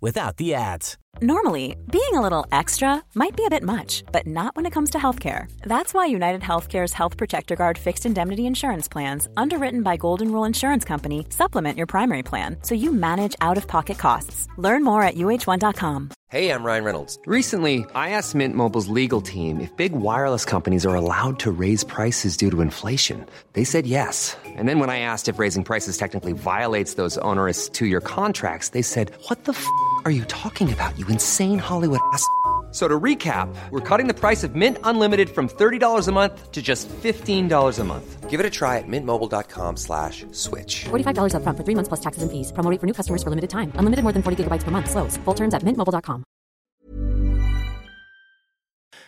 without the ads. Normally, being a little extra might be a bit much, but not when it comes to healthcare. That's why United Healthcare's Health Protector Guard fixed indemnity insurance plans, underwritten by Golden Rule Insurance Company, supplement your primary plan so you manage out of pocket costs. Learn more at uh1.com. Hey, I'm Ryan Reynolds. Recently, I asked Mint Mobile's legal team if big wireless companies are allowed to raise prices due to inflation. They said yes. And then when I asked if raising prices technically violates those onerous two year contracts, they said, What the f are you talking about, you insane Hollywood ass? So to recap, we're cutting the price of Mint Unlimited from $30 a month to just $15 a month. Give it a try at mintmobile.com slash switch. $45 upfront for three months plus taxes and fees. Promo rate for new customers for limited time. Unlimited more than 40 gigabytes per month. Slows. Full terms at mintmobile.com.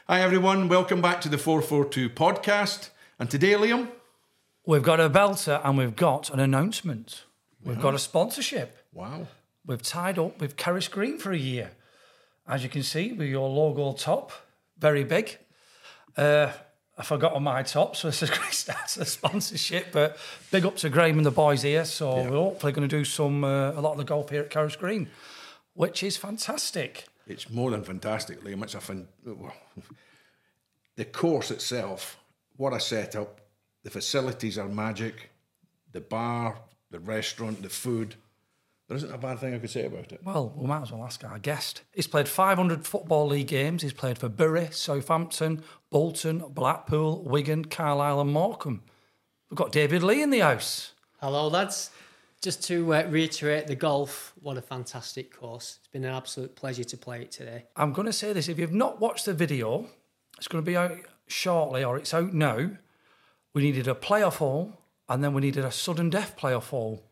Hi, everyone. Welcome back to the 442 podcast. And today, Liam, We've got a belter and we've got an announcement. We've got a sponsorship. wow. We've tied up with Kerris Green for a year. As you can see, with your logo top, very big. Uh, I forgot on my top, so this is great start to the sponsorship. But big up to Graham and the boys here. So Yeah. we're hopefully going to do some uh, a lot of the golf here at Kerris Green, which is fantastic. It's more than fantastic, Liam. It's a fan- well, the course itself, what a setup. The facilities are magic. The bar, the restaurant, the food. There isn't a bad thing I could say about it. Well, we might as well ask our guest. He's played 500 Football League games. He's played for Bury, Southampton, Bolton, Blackpool, Wigan, Carlisle, and Morecambe. We've got David Lee in the house. Hello, lads. Just to uh, reiterate the golf, what a fantastic course. It's been an absolute pleasure to play it today. I'm going to say this if you've not watched the video, it's going to be out shortly or it's out now. We needed a playoff hole and then we needed a sudden death playoff hole.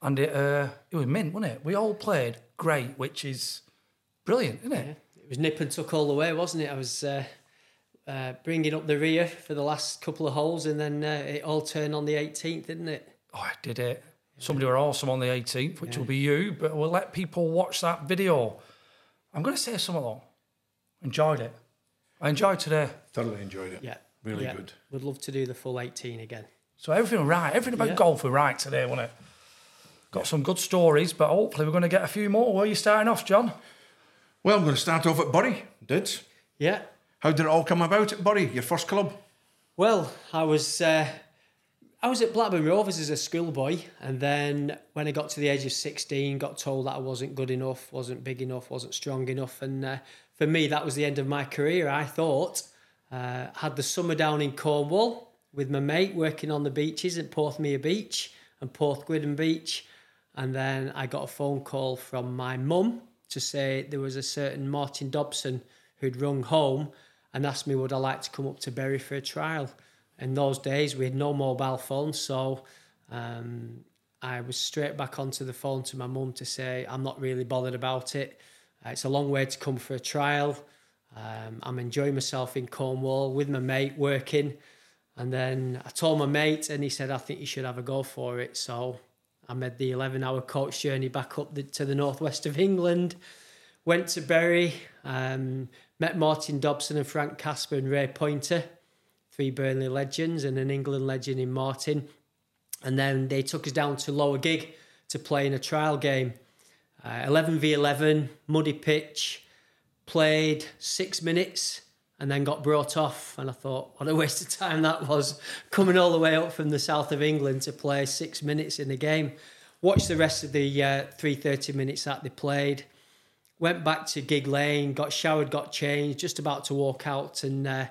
And it, uh, it was mint, wasn't it? We all played great, which is brilliant, isn't it? It was nip and tuck all the way, wasn't it? I was uh, uh, bringing up the rear for the last couple of holes and then uh, it all turned on the 18th, didn't it? Oh, I did it. Somebody were awesome on the 18th, which will be you, but we'll let people watch that video. I'm going to say something though. Enjoyed it. I enjoyed today. Thoroughly enjoyed it. Yeah. Really Yeah. good. Would love to do the full 18 again. So everything right, everything about Yeah. golf was right today, wasn't it? Got some good stories, but hopefully we're going to get a few more. Where are you starting off, John? Well, I'm going to start off at Bury. Did? Yeah. How did it all come about at Bury, your first club? Well, I was uh, I was at Blackburn Rovers as a schoolboy, and then when I got to the age of sixteen, got told that I wasn't good enough, wasn't big enough, wasn't strong enough, and uh, for me that was the end of my career. I thought uh, had the summer down in Cornwall with my mate working on the beaches at Porthmeor Beach and Porthgwidden Beach, and then I got a phone call from my mum to say there was a certain Martin Dobson who'd rung home and asked me would I like to come up to Bury for a trial. In those days, we had no mobile phones, so um, I was straight back onto the phone to my mum to say I'm not really bothered about it. Uh, it's a long way to come for a trial. Um, I'm enjoying myself in Cornwall with my mate working. And then I told my mate, and he said, I think you should have a go for it. So I made the 11 hour coach journey back up the, to the northwest of England, went to Bury, um, met Martin Dobson and Frank Casper and Ray Pointer, three Burnley legends, and an England legend in Martin. And then they took us down to Lower Gigg to play in a trial game. Uh, 11 v 11, muddy pitch, played six minutes and then got brought off. And I thought, what a waste of time that was, coming all the way up from the south of England to play six minutes in the game. Watched the rest of the uh, three thirty minutes that they played. Went back to Gigg Lane, got showered, got changed, just about to walk out. And uh,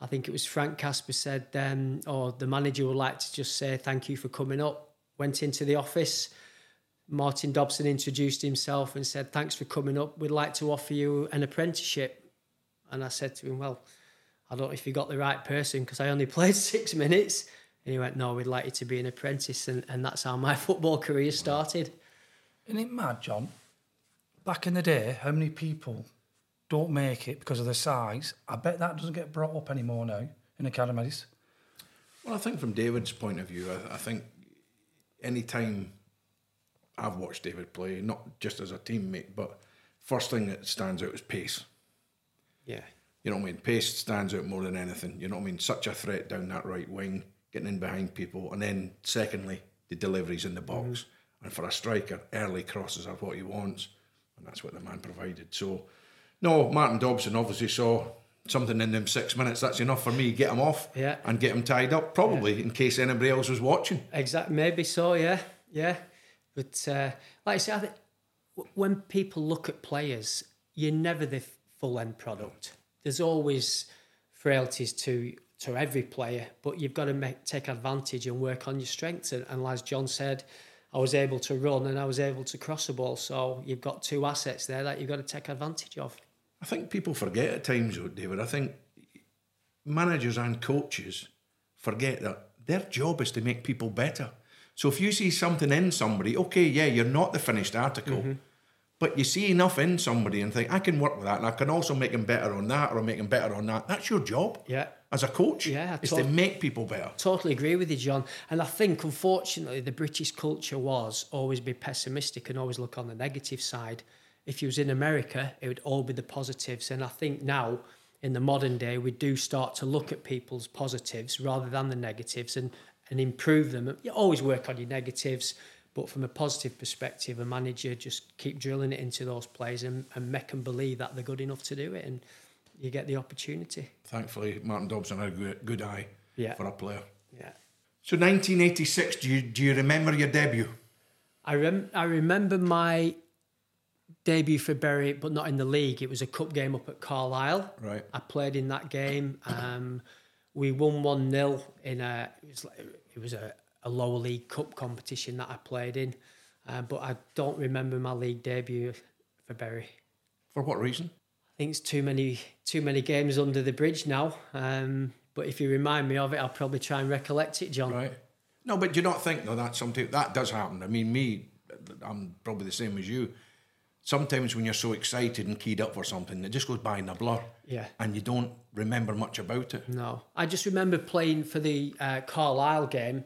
I think it was Frank Casper said, um, or the manager would like to just say thank you for coming up. Went into the office. Martin Dobson introduced himself and said, Thanks for coming up. We'd like to offer you an apprenticeship. And I said to him, Well, I don't know if you got the right person because I only played six minutes. And he went, No, we'd like you to be an apprentice. And, and that's how my football career started. Isn't it mad, John? Back in the day, how many people don't make it because of the size? I bet that doesn't get brought up anymore now in academies. Well, I think from David's point of view, I, I think any time I've watched David play, not just as a teammate, but first thing that stands out is pace. Yeah. You know what I mean? Pace stands out more than anything. You know what I mean? Such a threat down that right wing, getting in behind people. And then, secondly, the deliveries in the box. And for a striker, early crosses are what he wants. And that's what the man provided. So, no, Martin Dobson obviously saw something in them six minutes. That's enough for me. Get him off Yeah. and get him tied up, probably in case anybody else was watching. Exactly, maybe so. Yeah, yeah. But uh, like I said, I think when people look at players, you're never the full end product. There's always frailties to to every player, but you've got to make, take advantage and work on your strengths. And, and as John said, I was able to run and I was able to cross the ball. So you've got two assets there that you've got to take advantage of. I think people forget at times, David. I think managers and coaches forget that their job is to make people better. So if you see something in somebody, okay, yeah, you're not the finished article, Mm-hmm. But you see enough in somebody and think, I can work with that, and I can also make him better on that, or make him better on that. That's your job. Yeah. As a coach, Yeah, I is tot- to make people better. Totally agree with you, John. And I think, unfortunately, the British culture was always be pessimistic and always look on the negative side. If you was in America, it would all be the positives. And I think now, in the modern day, we do start to look at people's positives rather than the negatives and, and improve them. You always work on your negatives, but from a positive perspective, a manager just keep drilling it into those players and, and make them believe that they're good enough to do it. And you get the opportunity. Thankfully, Martin Dobson had a good, eye Yeah. for a player. Yeah. So 1986, do you, do you remember your debut? I rem- I remember my debut for Bury, but not in the league. It was a cup game up at Carlisle. Right. I played in that game. Um, we won one 0 in a. It was like, it was a, a lower league cup competition that I played in, uh, but I don't remember my league debut for Bury. For what reason? I think it's too many too many games under the bridge now. Um, but if you remind me of it, I'll probably try and recollect it, John. Right. No, but do you not think though that sometimes that does happen? I mean, me, I'm probably the same as you. Sometimes when you're so excited and keyed up for something, it just goes by in a blur. Yeah. And you don't remember much about it. No, I just remember playing for the uh, Carlisle game.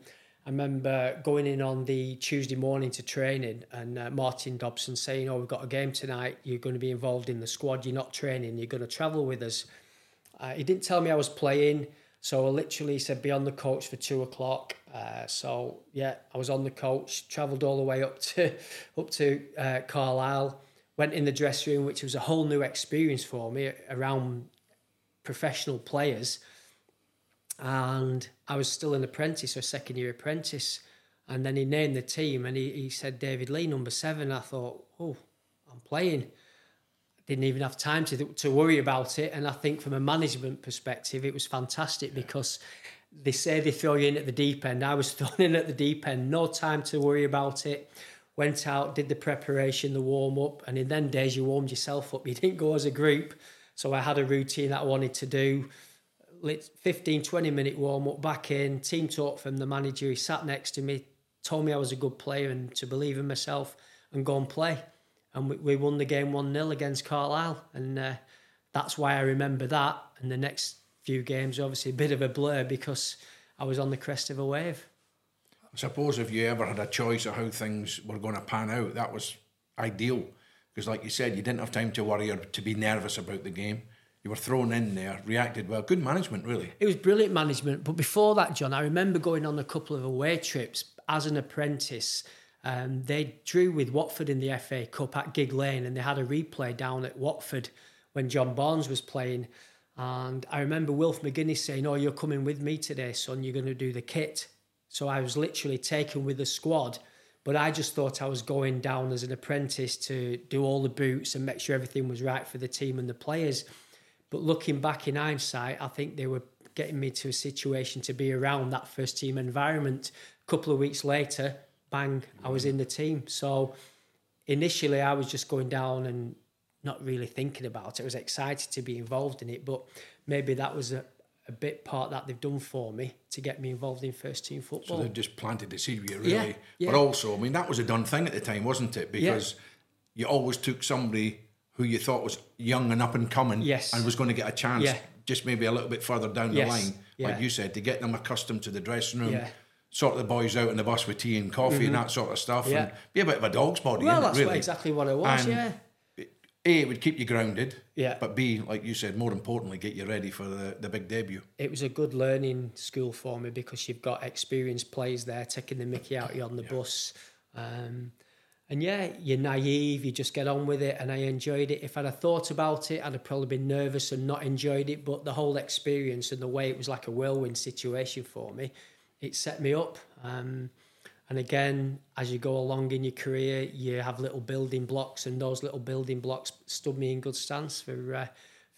I remember going in on the Tuesday morning to training, and uh, Martin Dobson saying, "Oh, we've got a game tonight. You're going to be involved in the squad. You're not training. You're going to travel with us." Uh, he didn't tell me I was playing, so I literally said, "Be on the coach for two o'clock." Uh, so yeah, I was on the coach. Travelled all the way up to up to uh, Carlisle. Went in the dressing room, which was a whole new experience for me around professional players and I was still an apprentice or second year apprentice. And then he named the team and he, he said David Lee, number seven. I thought, oh, I'm playing. Didn't even have time to, to worry about it. And I think from a management perspective, it was fantastic because they say they throw you in at the deep end. I was thrown in at the deep end, no time to worry about it. Went out, did the preparation, the warm up, and in then days you warmed yourself up. You didn't go as a group. So I had a routine that I wanted to do 15, 20 minute warm up back in, team talk from the manager. He sat next to me, told me I was a good player and to believe in myself and go and play. And we, we won the game 1 0 against Carlisle. And uh, that's why I remember that. And the next few games, obviously, a bit of a blur because I was on the crest of a wave. I suppose if you ever had a choice of how things were going to pan out, that was ideal. Because, like you said, you didn't have time to worry or to be nervous about the game. You were thrown in there, reacted well. Good management, really. It was brilliant management. But before that, John, I remember going on a couple of away trips as an apprentice. Um, they drew with Watford in the FA Cup at Gigg Lane, and they had a replay down at Watford when John Barnes was playing. And I remember Wilf McGuinness saying, "Oh, you're coming with me today, son. You're going to do the kit." So I was literally taken with the squad. But I just thought I was going down as an apprentice to do all the boots and make sure everything was right for the team and the players. But looking back in hindsight, I think they were getting me to a situation to be around that first team environment. A couple of weeks later, bang, I was in the team. So initially, I was just going down and not really thinking about it. I was excited to be involved in it, but maybe that was a, a bit part that they've done for me to get me involved in first team football. So they've just planted the seed with you, really. Yeah, yeah. But also, I mean, that was a done thing at the time, wasn't it? Because you always took somebody who you thought was young and up and coming Yes. and was going to get a chance Yeah. just maybe a little bit further down Yes. the line Yeah. like you said, to get them accustomed to the dressing room. Yeah. Mm-hmm. Sort the boys out on the bus with tea and coffee and that sort of stuff, Yeah. and be a bit of a dog's body. Well, that's really? exactly what it was. And yeah. A, it would keep you grounded. Yeah. But B, like you said, more importantly, get you ready for the, the big debut. it was a good learning school for me because you've got experienced players there taking the mickey out of you on the bus. Um, and yeah, you're naive, you just get on with it, and I enjoyed it. If I'd have thought about it, I'd have probably been nervous and not enjoyed it. But the whole experience and the way it was like a whirlwind situation for me, it set me up. Um, and again, as you go along in your career, you have little building blocks, and those little building blocks stood me in good stance for uh,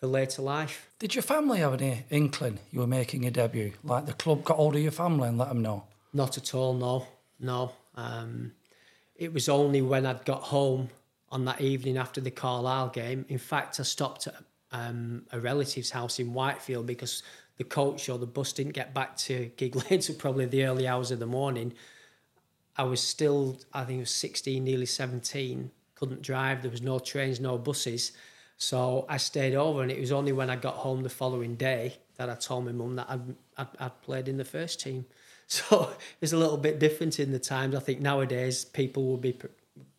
for later life. Did your family have any inkling you were making a debut? Like the club got hold of your family and let them know? Not at all, no, no. Um, it was only when I'd got home on that evening after the Carlisle game. In fact, I stopped at um, a relative's house in Whitefield because the coach or the bus didn't get back to Gigg Lane until probably the early hours of the morning. I was still, I think it was 16, nearly 17, couldn't drive. There was no trains, no buses. So I stayed over, and it was only when I got home the following day that I told my mum that I'd, I'd, I'd played in the first team. So it's a little bit different in the times. I think nowadays people will be pre-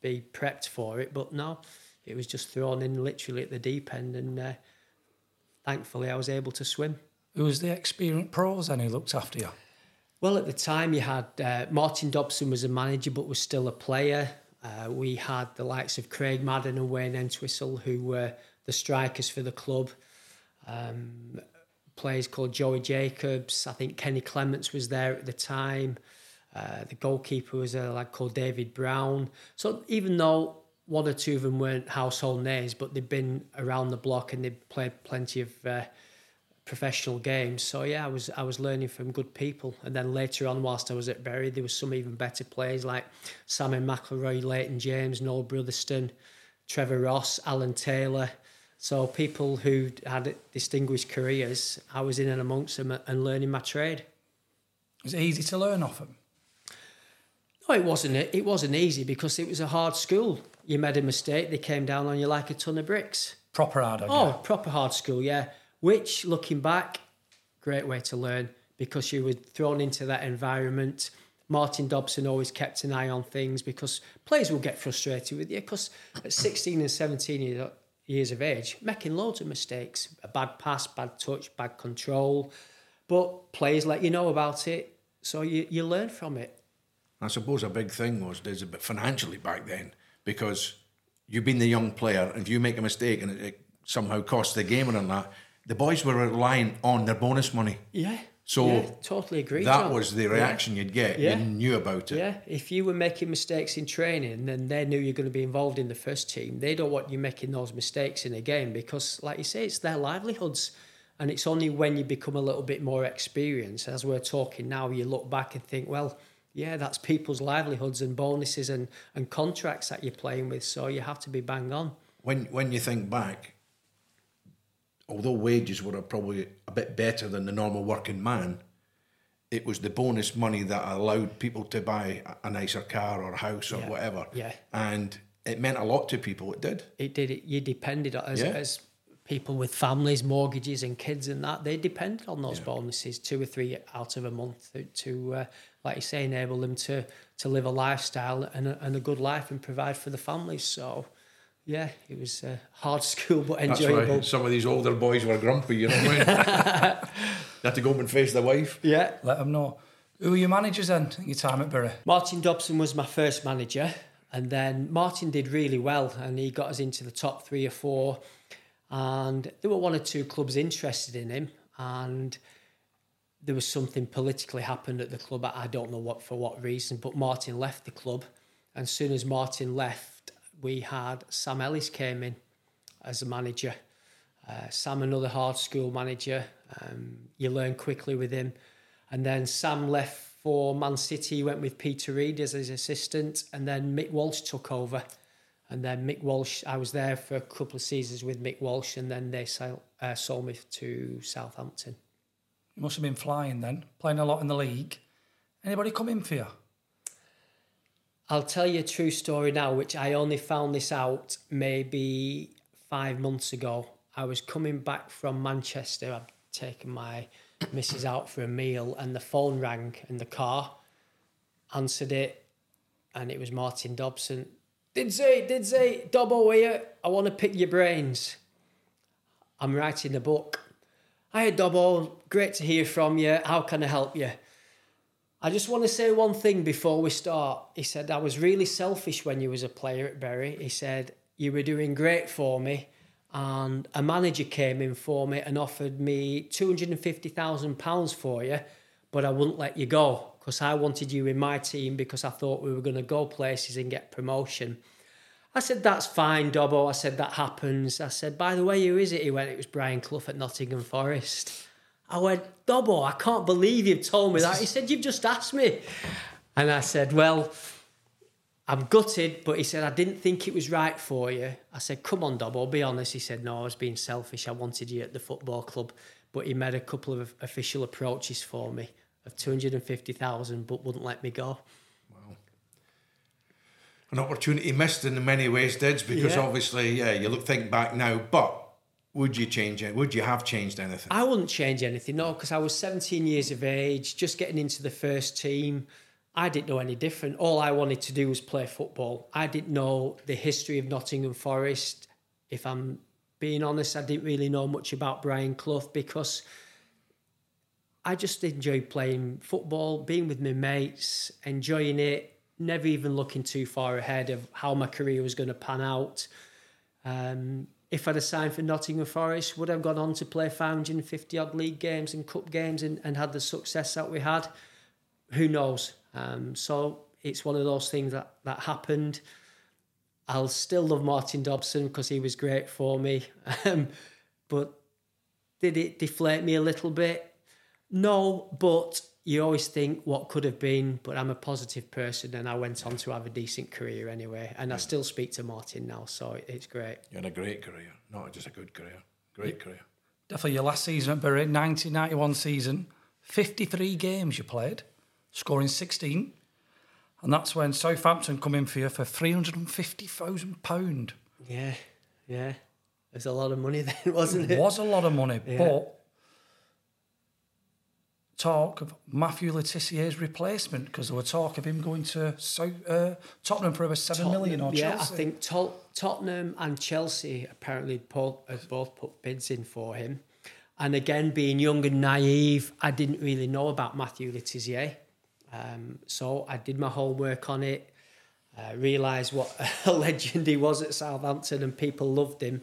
be prepped for it, but no, it was just thrown in literally at the deep end, and uh, thankfully I was able to swim. Who was the experienced pros and who looked after you? Well, at the time, you had uh, Martin Dobson was a manager, but was still a player. Uh, we had the likes of Craig Madden and Wayne Entwistle, who were the strikers for the club. Um, players called Joey Jacobs. I think Kenny Clements was there at the time. Uh, the goalkeeper was a lad called David Brown. So even though one or two of them weren't household names, but they'd been around the block and they'd played plenty of uh, professional games. So yeah, I was I was learning from good people. And then later on, whilst I was at Bury, there was some even better players like Sammy McIlroy, Leighton James, Noel Brotherston, Trevor Ross, Alan Taylor. So people who had distinguished careers, I was in and amongst them and learning my trade. Was it easy to learn off them? No, it wasn't. It wasn't easy because it was a hard school. You made a mistake, they came down on you like a ton of bricks. Proper hard oh, you? Oh, proper hard school, yeah. Which, looking back, great way to learn because you were thrown into that environment. Martin Dobson always kept an eye on things because players will get frustrated with you because at 16 and 17 years- years of age, making loads of mistakes, a bad pass, bad touch, bad control. But players let you know about it, so you, you learn from it. I suppose a big thing was there's a bit financially back then because you've been the young player and if you make a mistake and it, it somehow costs the game and that, the boys were relying on their bonus money. Yeah. So yeah, totally agree. that John. was the Yeah. reaction you'd get. Yeah. You knew about it. Yeah, if you were making mistakes in training, then they knew you're going to be involved in the first team. They don't want you making those mistakes in a game because, like you say, it's their livelihoods. And it's only when you become a little bit more experienced, as we're talking now, you look back and think, well, yeah, that's people's livelihoods and bonuses and, and contracts that you're playing with. So you have to be bang on. When when you think back, although wages were probably a bit better than the normal working man, it was the bonus money that allowed people to buy a- nicer car or a house or Yeah. whatever. Yeah. And it meant a lot to people. It did. It did it. You depended on, as, Yeah. as people with families, mortgages, and kids, and that they depended on those bonuses, two or three out of a month, to, to uh, like you say, enable them to to live a lifestyle and a, and a good life and provide for the families. So, yeah, it was a hard school but That's enjoyable. why some of these older boys were grumpy. You know what I mean? they had to go up and face the wife. Yeah. Let them know. Who were your managers then at your time at Bury? Martin Dobson was my first manager, and then Martin did really well, and he got us into the top three or four. And there were one or two clubs interested in him, and there was something politically happened at the club. I don't know what for what reason, but Martin left the club, and as soon as Martin left, we had Sam Ellis came in as a manager. Uh, Sam, another hard school manager. Um, you learn quickly with him. And then Sam left for Man City. He went with Peter Reid as his assistant. And then Mick Walsh took over. And then Mick Walsh, I was there for a couple of seasons with Mick Walsh. And then they uh, sold me to Southampton. You must have been flying then, playing a lot in the league. Anybody come in for you? I'll tell you a true story now, which I only found this out maybe five months ago. I was coming back from Manchester. I'd taken my Mrs. out for a meal, and the phone rang in the car. Answered it, and it was Martin Dobson. Did say, did say, Dobbo here. I want to pick your brains. I'm writing a book. Hi, Dobbo. Great to hear from you. How can I help you? I just want to say one thing before we start. He said, I was really selfish when you was a player at Bury. He said, you were doing great for me. And a manager came in for me and offered me £250,000 for you, but I wouldn't let you go because I wanted you in my team because I thought we were going to go places and get promotion. I said, that's fine, Dobbo. I said, that happens. I said, by the way, who is it? He went, it was Brian Clough at Nottingham Forest. I went, Dobbo, I can't believe you've told me that. He said, you've just asked me. And I said, well, I'm gutted, but he said, I didn't think it was right for you. I said, come on, Dobbo, be honest. He said, no, I was being selfish. I wanted you at the football club. But he made a couple of official approaches for me of 250,000 but wouldn't let me go. Wow. An opportunity missed in many ways, Dids, because Yeah. obviously, yeah, you look think back now, but would you change it? Would you have changed anything? I wouldn't change anything, no, because I was 17 years of age, just getting into the first team. I didn't know any different. All I wanted to do was play football. I didn't know the history of Nottingham Forest. If I'm being honest, I didn't really know much about Brian Clough because I just enjoyed playing football, being with my mates, enjoying it, never even looking too far ahead of how my career was going to pan out. Um, if I'd have signed for Nottingham Forest, would have gone on to play 550 odd league games and cup games and, and had the success that we had? Who knows? Um, so it's one of those things that, that happened. I'll still love Martin Dobson because he was great for me. Um, but did it deflate me a little bit? No, but you always think what could have been, but I'm a positive person and I went on to have a decent career anyway. And I mm. still speak to Martin now, so it's great. You had a great career, not just a good career. Great career. Definitely your last season at Bury, 1991 season, 53 games you played, scoring 16. And that's when Southampton come in for you for £350,000. Yeah, yeah. There's a lot of money then, wasn't It it? was a lot of money, Yeah. but talk of Matthew Le Tissier's replacement because there were talk of him going to so, uh, Tottenham for over seven million or yeah, Chelsea. I think Tot- Tottenham and Chelsea apparently both, have both put bids in for him. And again, being young and naive, I didn't really know about Matthew Letizier. Um, so I did my homework on it, uh, realised what a legend he was at Southampton and people loved him.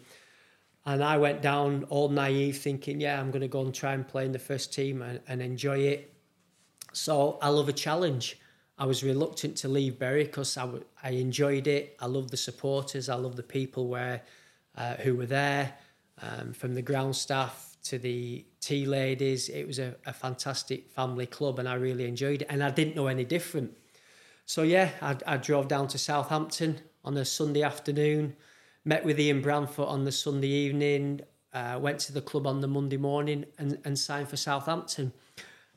And I went down all naive thinking, yeah, I'm going to go and try and play in the first team and, and enjoy it. So I love a challenge. I was reluctant to leave Bury because I, w- I enjoyed it. I love the supporters. I love the people where uh, who were there, um, from the ground staff to the tea ladies. It was a, a fantastic family club, and I really enjoyed it. And I didn't know any different. So yeah, I, I drove down to Southampton on a Sunday afternoon, met with Ian Branfoot on the Sunday evening, uh, went to the club on the Monday morning, and, and signed for Southampton.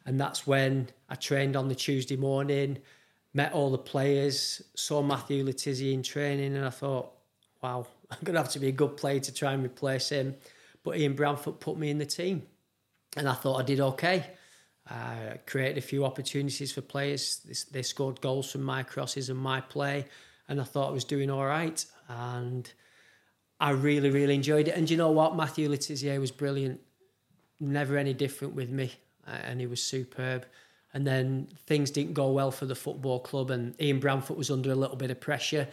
And that's when I trained on the Tuesday morning, met all the players, saw Matthew Le Tissier in training, and I thought, wow, I'm going to have to be a good player to try and replace him. But Ian Branfoot put me in the team, and I thought I did okay. Uh, created a few opportunities for players. They scored goals from my crosses and my play, and I thought I was doing all right. And I really, really enjoyed it. And you know what? Matthew Le Tissier was brilliant. Never any different with me, and he was superb. And then things didn't go well for the football club, and Ian Branfoot was under a little bit of pressure,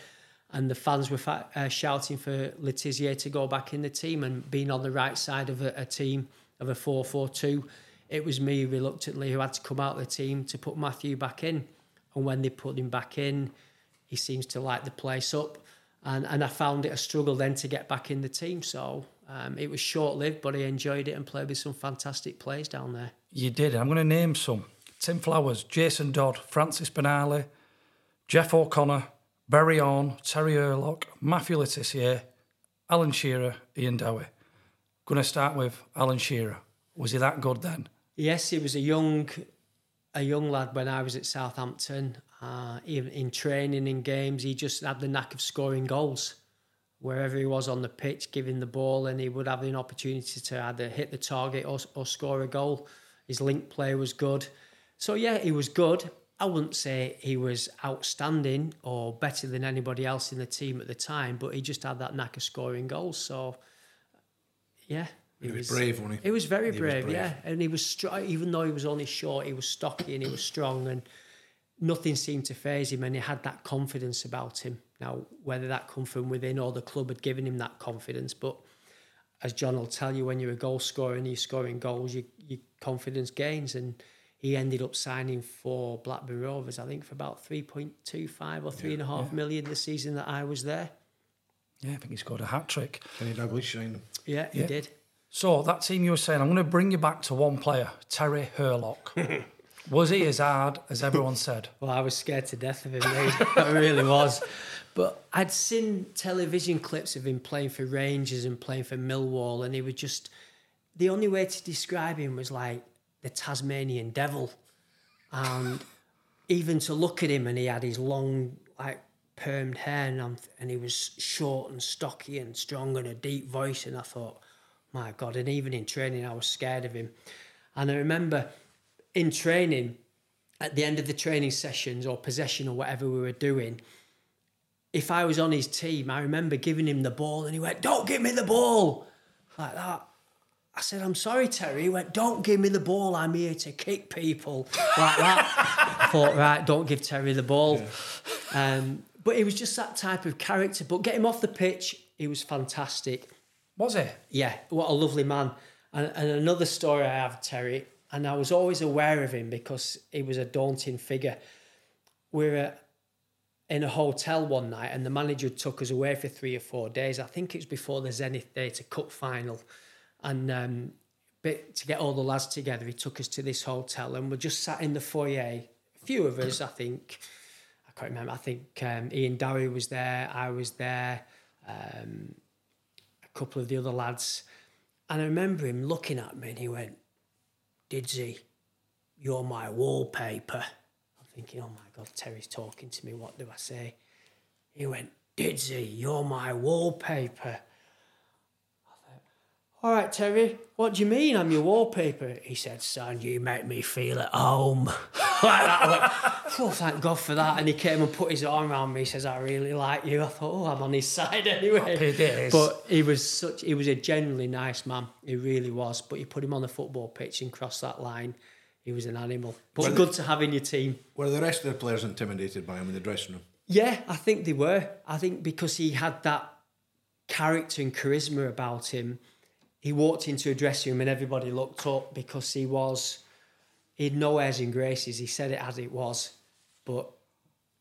and the fans were fa- uh, shouting for Le Tissier to go back in the team and being on the right side of a, a team of a 4 4 2. It was me reluctantly who had to come out of the team to put Matthew back in. And when they put him back in, he seems to light the place up. And, and I found it a struggle then to get back in the team. So um, it was short lived, but I enjoyed it and played with some fantastic players down there. You did. I'm going to name some. Tim Flowers, Jason Dodd, Francis Benali, Jeff O'Connor, Barry Horne, Terry Hurlock, Matthew Le Tissier, Alan Shearer, Ian Dowie. Going to start with Alan Shearer. Was he that good then? Yes, he was a young, a young lad when I was at Southampton. Uh, even in training, in games, he just had the knack of scoring goals. Wherever he was on the pitch, giving the ball, and he would have an opportunity to either hit the target or, or score a goal. His link play was good. So yeah, he was good. I wouldn't say he was outstanding or better than anybody else in the team at the time, but he just had that knack of scoring goals. So yeah, He was brave, wasn't he? He was very He was brave, brave. yeah, and he was strong. Even though he was only short, he was stocky and he was strong, and nothing seemed to phase him. And he had that confidence about him. Now, whether that come from within or the club had given him that confidence, but as John will tell you, when you're a goal scorer and you're scoring goals, you, your confidence gains. And he ended up signing for Blackburn Rovers, I think, for about three point two five or three and a half million the season that I was there. Yeah, I think he scored a hat trick. Kenny Dalglish shining. Yeah, he Yeah. did. So that team you were saying, I'm going to bring you back to one player, Terry Hurlock. was he as hard as everyone said? Well, I was scared to death of him. I really was. But I'd seen television clips of him playing for Rangers and playing for Millwall, and he was just the only way to describe him was like the Tasmanian devil. And even to look at him, and he had his long, like permed hair, and, I'm, and he was short and stocky and strong and a deep voice. And I thought, my God, and even in training, I was scared of him. And I remember in training, at the end of the training sessions or possession or whatever we were doing, if I was on his team, I remember giving him the ball and he went, Don't give me the ball. Like that. I said, I'm sorry, Terry. He went, Don't give me the ball. I'm here to kick people. Like that. I thought, right, don't give Terry the ball. Um, but he was just that type of character. But get him off the pitch, he was fantastic. Was he? Yeah, what a lovely man. And, and another story I have, Terry, and I was always aware of him because he was a daunting figure. We were in a hotel one night, and the manager took us away for three or four days. I think it was before the Zenith Data Cup final. And um, but to get all the lads together, he took us to this hotel, and we just sat in the foyer. A few of us, I think. I can't remember. I think um, Ian Dowie was there. I was there. Um, a couple of the other lads. And I remember him looking at me and he went, Didsy, you're my wallpaper. I'm thinking, oh my God, Terry's talking to me. What do I say? He went, Didsy, you're my wallpaper. I thought, all right, Terry, what do you mean I'm your wallpaper? He said, son, you make me feel at home. like that. I went, oh, thank God for that. And he came and put his arm around me. He says, I really like you. I thought, oh, I'm on his side anyway. Happy days. But he was such, he was a genuinely nice man. He really was. But you put him on the football pitch and cross that line, he was an animal. But good to have in your team. Were the rest of the players intimidated by him in the dressing room? Yeah, I think they were. I think because he had that character and charisma about him, he walked into a dressing room and everybody looked up because he was, he had no airs and graces. He said it as it was, but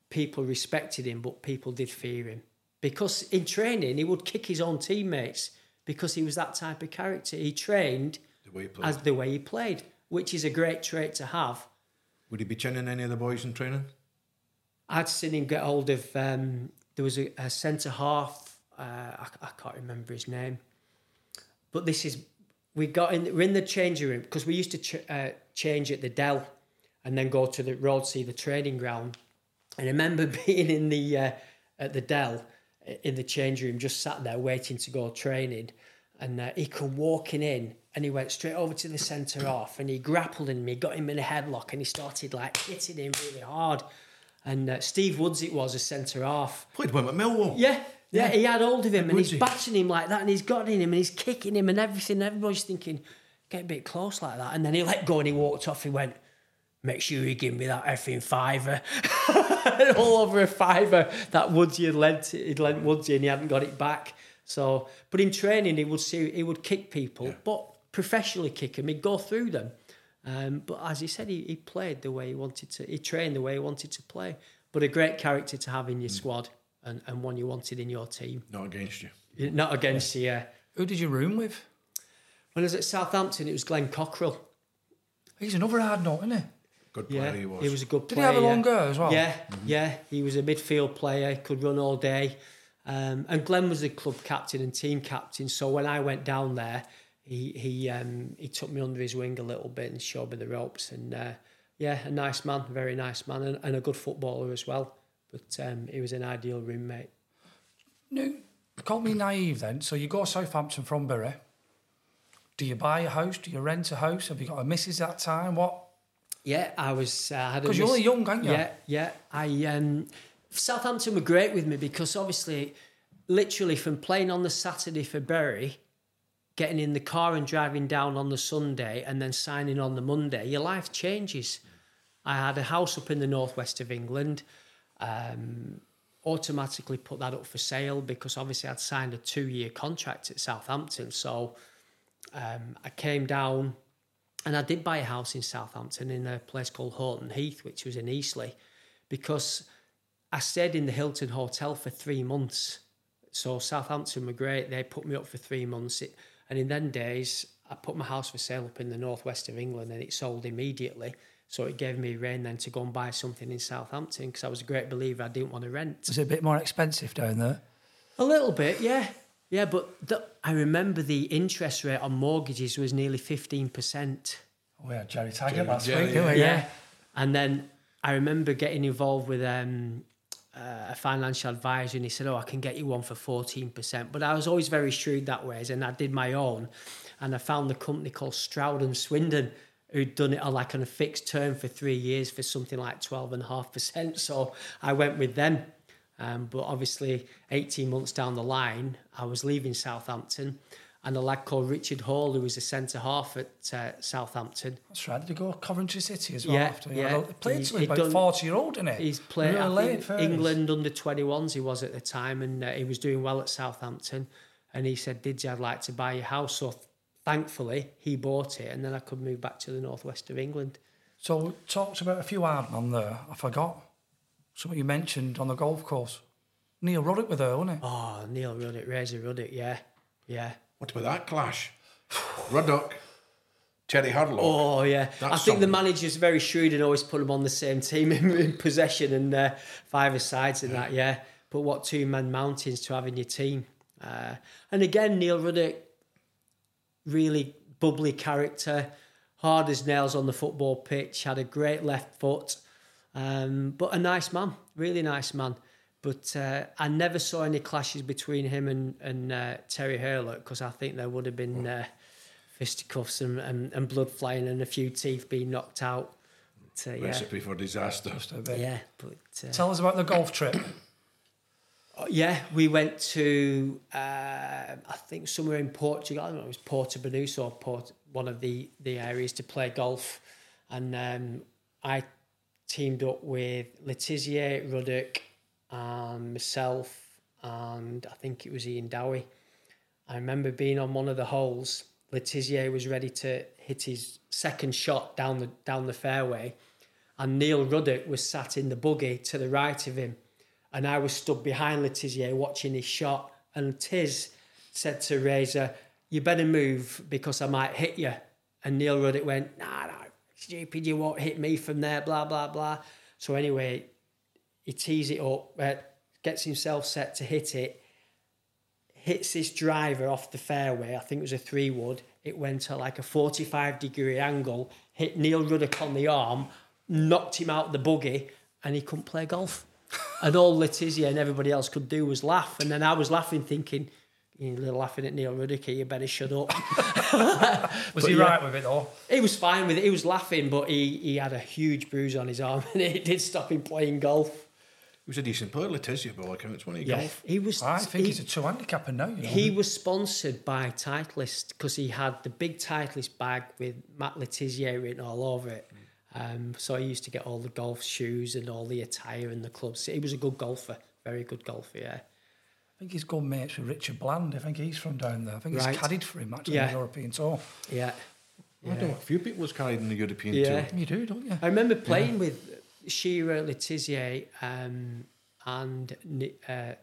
people respected him, but people did fear him because in training he would kick his own teammates because he was that type of character. He trained The he as the way he played, which is a great trait to have. Would he be chinning any of the boys in training? I'd seen him get hold of. Um, there was a, a centre half. Uh, I, I can't remember his name, but this is we got in. We're in the changing room because we used to ch- uh, change at the Dell, and then go to the road see the training ground. And I remember being in the uh, at the Dell in the change room, just sat there waiting to go training, and uh, he come walking in. And he went straight over to the centre half and he grappled in me, got him in a headlock and he started like hitting him really hard. And uh, Steve Woods, it was a centre half. Played him at Millwall. Yeah, yeah, he had hold of him and he's batching him like that and he's got in him and he's kicking him and everything. Everybody's thinking, get a bit close like that. And then he let go and he walked off. He went, make sure you give me that effing fiver. All over a fiver that Woodsy had lent, he'd lent Woodsy and he hadn't got it back. So, but in training, he would see, he would kick people, but professionally kick them, he'd go through them. Um, but as he said, he, he played the way he wanted to, he trained the way he wanted to play. But a great character to have in your squad and, and one you wanted in your team. Not against you. Not against you. Yeah. Who did you room with? When I was at Southampton, it was Glenn Cockerill. He's another hard nut, isn't he? Good player Yeah, he was. he was a good Did he player. have a yeah. long hair as well? Yeah, yeah. He was a midfield player, could run all day. Um, and Glenn was the club captain and team captain. So when I went down there, he he um, he took me under his wing a little bit and showed me the ropes. And uh, yeah, a nice man, very nice man, and, and a good footballer as well. But um, he was an ideal roommate. No, call me naive then. So you go Southampton from Bury. Do you buy a house? Do you rent a house? Have you got a missus that time? What? Yeah, I was. Uh, had a 'Cause you're only young, aren't you? Yeah, yeah. I um, Southampton were great with me because obviously, literally from playing on the Saturday for Bury, getting in the car and driving down on the Sunday, and then signing on the Monday, your life changes. I had a house up in the northwest of England. Um, automatically put that up for sale because obviously I'd signed a two-year contract at Southampton. So um, I came down and I did buy a house in Southampton in a place called Horton Heath, which was in Eastleigh, because I stayed in the Hilton Hotel for three months. So Southampton were great. They put me up for three months. It, and in then days, I put my house for sale up in the northwest of England and it sold immediately. So it gave me rain then to go and buy something in Southampton because I was a great believer. I didn't want to rent. Is it a bit more expensive down there? A little bit, yeah. Yeah, but the, I remember the interest rate on mortgages was nearly 15%. We had Gerry Taggart Jerry- last Jerry, week, didn't we? Yeah. And then I remember getting involved with um, uh, a financial advisor, and he said, "Oh, I can get you one for fourteen percent." But I was always very shrewd that way, and I did my own, and I found the company called Stroud and Swindon. Who'd done it on like on a fixed term for three years for something like twelve and a half percent. So I went with them. Um, but obviously, 18 months down the line, I was leaving Southampton, and a lad called Richard Hall, who was a centre half at uh, Southampton, That's right. Did you go to Coventry City as well? Yeah, after? yeah. He played He- till he about done- 40 year old, didn't he? He's played Real I late. England under 21s, he was at the time, and uh, he was doing well at Southampton. And he said, Did you, I'd like to buy your house. So thankfully, he bought it, and then I could move back to the northwest of England. So we talked about a few hard men there. I forgot. Something you mentioned on the golf course. Neil Ruddock with her, wasn't he? Oh, Neil Ruddock, Razor Ruddock, yeah. Yeah. What about that clash? Ruddock, Terry Hurlock. Oh yeah, I That's think the something. manager's very shrewd and always put them on the same team in, in possession and uh, five sides and that. Yeah, but what two man mountains to have in your team? Uh, and again, Neil Ruddock, really bubbly character, hard as nails on the football pitch. Had a great left foot, um, but a nice man, really nice man. But uh, I never saw any clashes between him and and uh, Terry Hurlock because I think there would have been. Uh, fisticuffs and, and, and blood flying and a few teeth being knocked out. But, uh, yeah, Recipe for disaster. yeah, but uh, Tell us about the golf trip. Yeah, we went to uh, I think somewhere in Portugal. I don't know, it was Porto Banús or Port, one of the the areas to play golf, and um, I teamed up with Le Tissier Ruddock and myself, and I think it was Ian Dowie. I remember being on one of the holes. Le Tissier was ready to hit his second shot down the down the fairway, and Neil Ruddock was sat in the buggy to the right of him, and I was stood behind Le Tissier watching his shot. And Tiz said to Razor, "You better move because I might hit you." And Neil Ruddock went, "Nah, nah, stupid, you won't hit me from there." Blah blah blah. So anyway, he tees it up, uh, gets himself set to hit it hits this driver off the fairway. I think it was a three wood. It went at like a 45 degree angle, hit Neil Ruddock on the arm, knocked him out the buggy, and he couldn't play golf. And all Le Tissier and everybody else could do was laugh. And then I was laughing, thinking, you're laughing at Neil Ruddock, you better shut up. Was But he yeah. right with it though? he was fine with it. He was laughing, but he, he had a huge bruise on his arm, and it did stop him playing golf. He was a decent player, Le Tissier, by all accounts, wasn't he? Yeah, Golf. he was. I think he, he's a two handicapper now. You know? He was sponsored by Titleist because he had the big Titleist bag with Matt Le Tissier written all over it. Um, so I used to get all the golf shoes and all the attire and the clubs. He was a good golfer, very good golfer. Yeah, I think he's good mates with Richard Bland. I think he's from down there. I think Right. he's caddied for him actually Yeah. on the European tour. yeah. I know a few people was carried in the European Yeah. tour. You do, don't you? I remember playing with Shearer Letizier um, and uh, uh,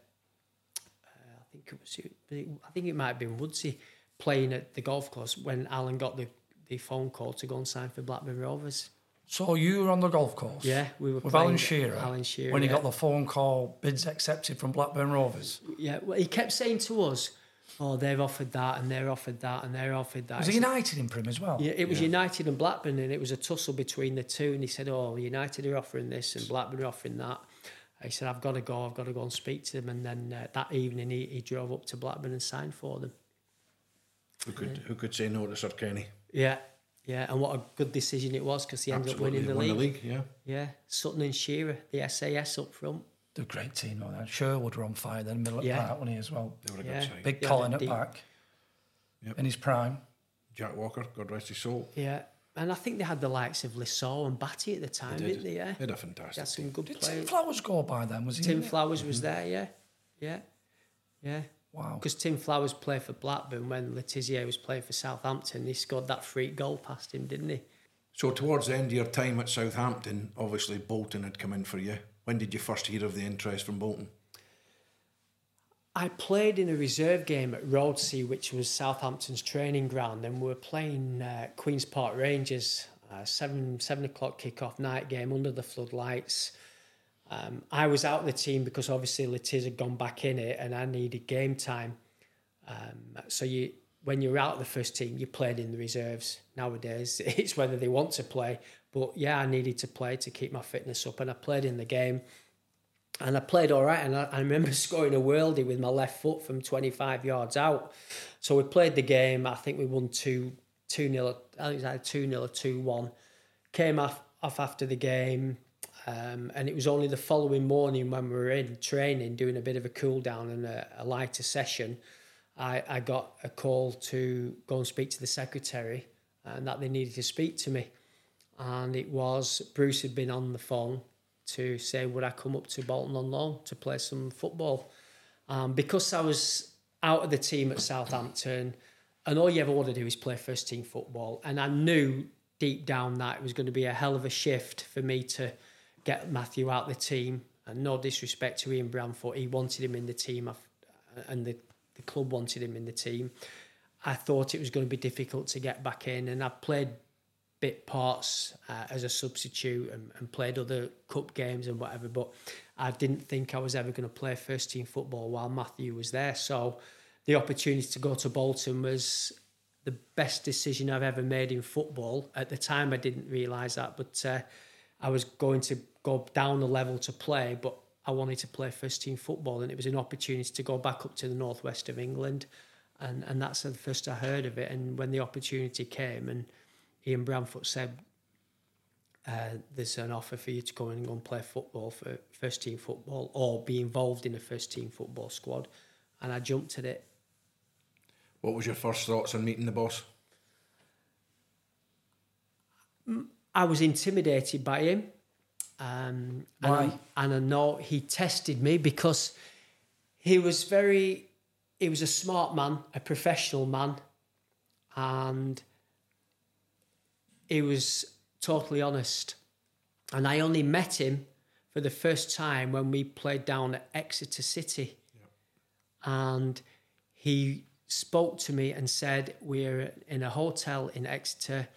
I think it was I think it might have been Woodsy playing at the golf course when Alan got the, the phone call to go and sign for Blackburn Rovers. So you were on the golf course? Yeah, we were With playing Alan Shearer? Alan Shearer, When he yeah. got the phone call, bids accepted from Blackburn Rovers. Yeah, well, he kept saying to us, "Oh, they've offered that, and they're offered that, and they're offered that." Was I he said, United in Prim as well? Yeah, it was United and Blackburn, and it was a tussle between the two. And he said, "Oh, United are offering this, and Blackburn are offering that." He said, "I've got to go. I've got to go and speak to them." And then uh, that evening, he, he drove up to Blackburn and signed for them. Who could who could say no to Sir Kenny? Yeah, yeah, and what a good decision it was because he ended up winning the league. the league. Yeah, Yeah, Sutton and Shearer, the SAS up front. They're a great team, though. then. Sherwood were on fire then, middle of Yeah. the park, wasn't he, as well? they were a Yeah. good side. Big Yeah, Colin they're at deep. back. Yep. In his prime. Jack Walker, God rest his soul. Yeah, and I think they had the likes of Le Saux and Batty at the time, They did. not they? Yeah, They had a they fantastic had some team. good Did Tim. Flowers go by then? Was he? Tim in it? Flowers was mm-hmm. there. Yeah, yeah, yeah. Wow. Because Tim Flowers played for Blackburn when Le Tissier was playing for Southampton. He scored that freak goal past him, didn't he? So towards the end of your time at Southampton, obviously Bolton had come in for you. When did you first hear of the interest from Bolton? I played in a reserve game at Roadsea, which was Southampton's training ground, and we were playing uh, Queens Park Rangers, uh, seven seven o'clock kick-off night game under the floodlights. Um, I was out of the team because obviously Le Tiss had gone back in it, and I needed game time. Um, so you, when you're out of the first team, you played in the reserves. Nowadays, it's whether they want to play. But yeah, I needed to play to keep my fitness up, and I played in the game and I played all right. And I, I remember scoring a worldie with my left foot from 25 yards out. So we played the game. I think we won 2 2 0. I think it was 2 0 or 2 1. Came off, off after the game. Um, and it was only the following morning when we were in training, doing a bit of a cool down and a, a lighter session. I, I got a call to go and speak to the secretary and that they needed to speak to me. And it was Bruce had been on the phone to say would I come up to Bolton on loan to play some football. Um, because I was out of the team at Southampton, and all you ever want to do is play first team football, and I knew deep down that it was going to be a hell of a shift for me to get Matthew out the team. And no disrespect to Ian Branfoot, he wanted him in the team, and the, the club wanted him in the team. I thought it was going to be difficult to get back in, and I played bit parts uh, as a substitute and, and played other cup games and whatever. But I didn't think I was ever going to play first team football while Matthew was there. So the opportunity to go to Bolton was the best decision I've ever made in football. At the time, I didn't realise that, but uh, I was going to go down a level to play, but I wanted to play first team football, and it was an opportunity to go back up to the northwest of England. And, and that's the first I heard of it. And when the opportunity came, and Ian Branfoot said, uh, "There's an offer for you to come and go and play football for first team football, or be involved in a first team football squad," and I jumped at it. What was your first thoughts on meeting the boss? I was intimidated by him. Um, and, Why? I, and I know he tested me because he was very, he was a smart man, a professional man, and he was totally honest. And I only met him for the first time when we played down at Exeter City. And he spoke to me and said, We're in a hotel in Exeter.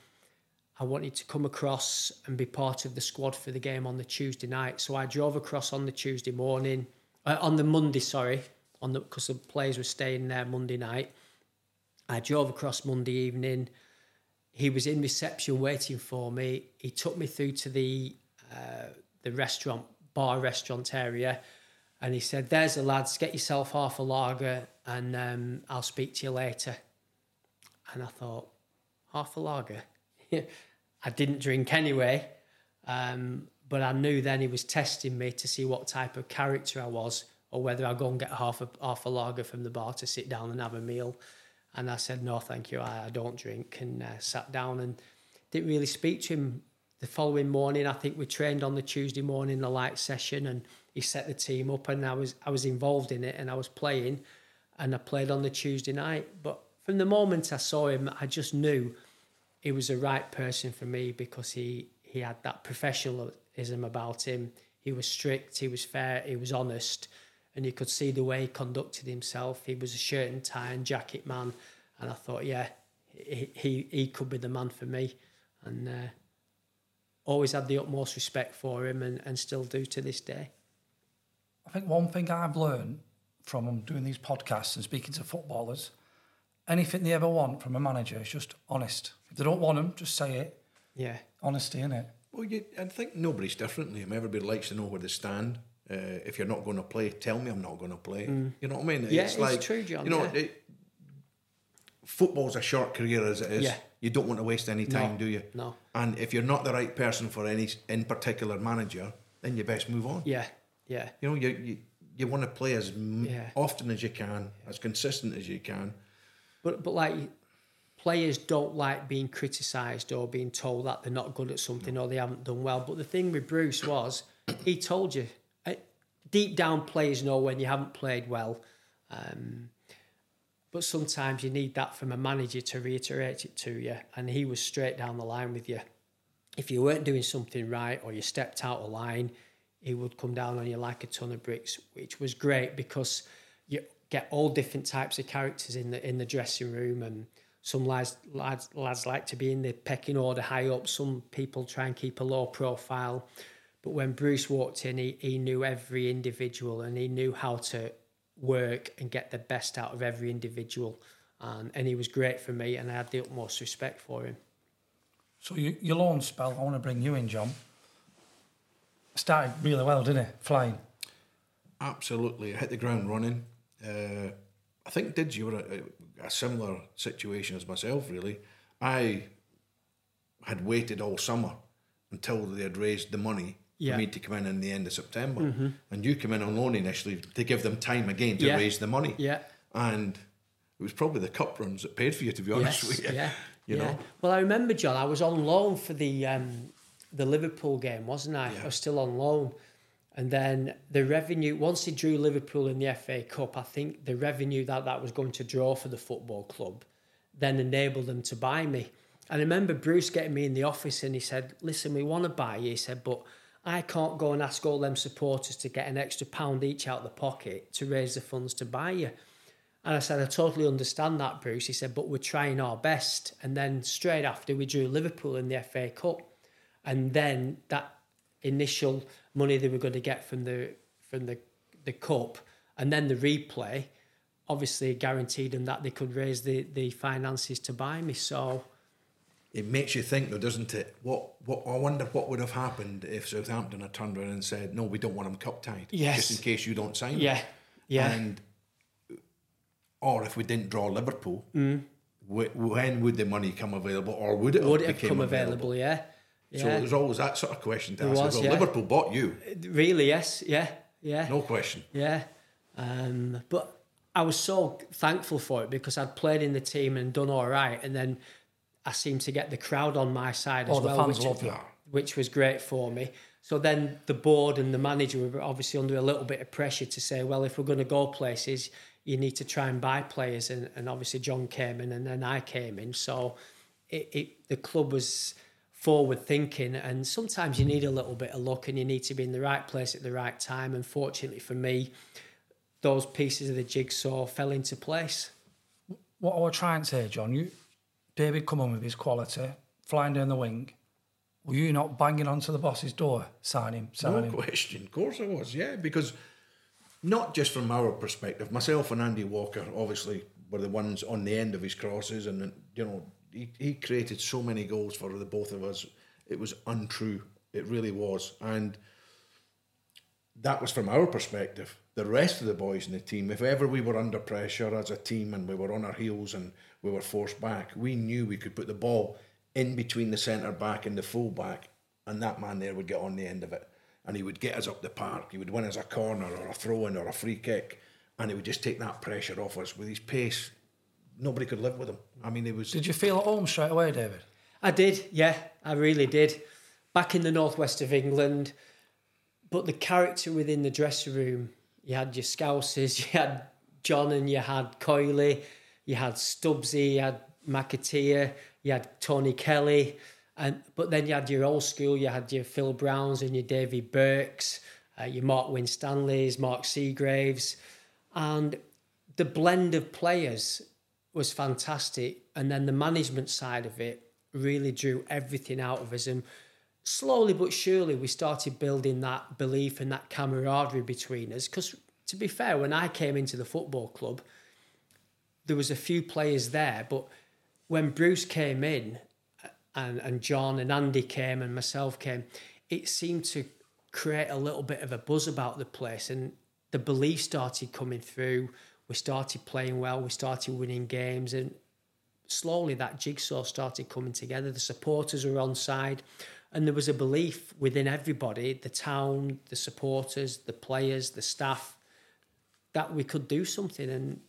I wanted to come across and be part of the squad for the game on the Tuesday night. So I drove across on the Tuesday morning, uh, on the Monday, sorry, on the because the players were staying there Monday night. I drove across Monday evening. He was in reception waiting for me. He took me through to the uh, the restaurant bar restaurant area, and he said, "There's the lads. Get yourself half a lager, and um, I'll speak to you later." And I thought, half a lager. I didn't drink anyway, um, but I knew then he was testing me to see what type of character I was, or whether I'd go and get half a half a lager from the bar to sit down and have a meal. And I said, no, thank you, I, I don't drink, and uh, sat down and didn't really speak to him. The following morning, I think we trained on the Tuesday morning, the light session, and he set the team up, and I was I was involved in it, and I was playing, and I played on the Tuesday night. But from the moment I saw him, I just knew he was the right person for me because he he had that professionalism about him. He was strict, he was fair, he was honest, and you could see the way he conducted himself. He was a shirt and tie and jacket man, and I thought, yeah, he he, he could be the man for me, and uh, always had the utmost respect for him, and, and still do to this day. I think one thing I've learned from doing these podcasts and speaking to footballers, anything they ever want from a manager is just honest. If they don't want them, just say it. Yeah, Honesty, innit? Well, you, I think nobody's different. Liam. Everybody likes to know where they stand. Uh, if you're not going to play, tell me I'm not going to play. You know what I mean? Yeah, it's true, John, You know, yeah. it, football's a short career as it is. Yeah. You don't want to waste any time, No, do you? no. And if you're not the right person for any in particular manager, then you best move on. Yeah, yeah, You know, you you, you want to play as m- Yeah. often as you can, as consistent as you can. but but like players don't like being criticised or being told that they're not good at something or they haven't done well. But the thing with Bruce was he told you uh, deep down players know when you haven't played well. Um, but sometimes you need that from a manager to reiterate it to you, and he was straight down the line with you. If you weren't doing something right or you stepped out of line, he would come down on you like a ton of bricks, which was great because you get all different types of characters in the in the dressing room, and some lads lads, lads like to be in the pecking order high up. Some people try and keep a low profile, but when Bruce walked in, he, he knew every individual and he knew how to work and get the best out of every individual. And, and he was great for me, and I had the utmost respect for him. So you, your loan spell, I want to bring you in, John. Started really well, didn't it? Flying. Absolutely, I hit the ground running. Uh, I think did you were a, similar situation as myself. Really, I had waited all summer until they had raised the money Yeah. for me to come in in the end of September, and you come in on loan initially to give them time again to Yeah. raise the money. Yeah. and it was probably the cup runs that paid for you. To be honest Yes, with you, yeah, you yeah. know. Well, I remember, John. I was on loan for the um, the Liverpool game, wasn't I? I was still on loan, and then the revenue once he drew Liverpool in the FA Cup, I think the revenue that that was going to draw for the football club then enabled them to buy me. And I remember Bruce getting me in the office and he said, "Listen, we want to buy you." He said, "But." I can't go and ask all them supporters to get an extra pound each out of the pocket to raise the funds to buy you. And I said, I totally understand that, Bruce. He said, but we're trying our best. And then straight after, we drew Liverpool in the FA Cup. And then that initial money they were going to get from the from the, the cup and then the replay obviously guaranteed them that they could raise the, the finances to buy me. So It makes you think, though, doesn't it? What, what? I wonder what would have happened if Southampton had turned around and said, "No, we don't want him cup tied, Yes. just in case you don't sign." him." yeah, yeah. And or if we didn't draw Liverpool, Mm. when would the money come available, or would it would have it have become come available? Yeah. So Yeah. there's always that sort of question to There ask. was, well, yeah. Liverpool bought you, really, yes. Yeah. Yeah. no question. Yeah. Um, but I was so thankful for it because I'd played in the team and done all right. And then I seemed to get the crowd on my side Oh, as the well, fans which, love which was great for me. So then the board and the manager were obviously under a little bit of pressure to say, well, if we're going to go places, you need to try and buy players. And, and obviously John came in and then I came in. So it, it the club was forward thinking and sometimes you need a little bit of luck and you need to be in the right place at the right time. And fortunately for me, those pieces of the jigsaw fell into place. What I was trying to say, John, you, David come on with his quality, flying down the wing. Were you not banging onto the boss's door, sign him, sign No him? question. Of course I was, yeah, because not just from our perspective, myself and Andy Walker obviously were the ones on the end of his crosses, and you know he, he created so many goals for the both of us. It was untrue. It really was, and that was from our perspective. The rest of the boys in the team, if ever we were under pressure as a team and we were on our heels and we were forced back, we knew we could put the ball in between the centre back and the full back, and that man there would get on the end of it. And he would get us up the park. He would win us a corner or a throw in or a free kick, and he would just take that pressure off us with his pace. Nobody could live with him. I mean, it was. Did you feel at home straight away, David? I did, yeah, I really did. Back in the northwest of England, but the character within the dressing room, you had your Scousers, you had John and you had Coyley, you had Stubbsy, you had McAteer, you had Tony Kelly, and but then you had your old school, you had your Phil Browns and your Davy Burkes, uh, your Mark Winstanleys, Mark Seagraves, and the blend of players was fantastic. And then the management side of it really drew everything out of us. And slowly but surely, we started building that belief and that camaraderie between us. Because to be fair, when I came into the football club, there was a few players there, but when Bruce came in, uh, and, and John and Andy came and myself came, it seemed to create a little bit of a buzz about the place and the belief started coming through. We started playing well, we started winning games, and slowly that jigsaw started coming together. The supporters were on side, and there was a belief within everybody the town, the supporters, the players, the staff that we could do something. And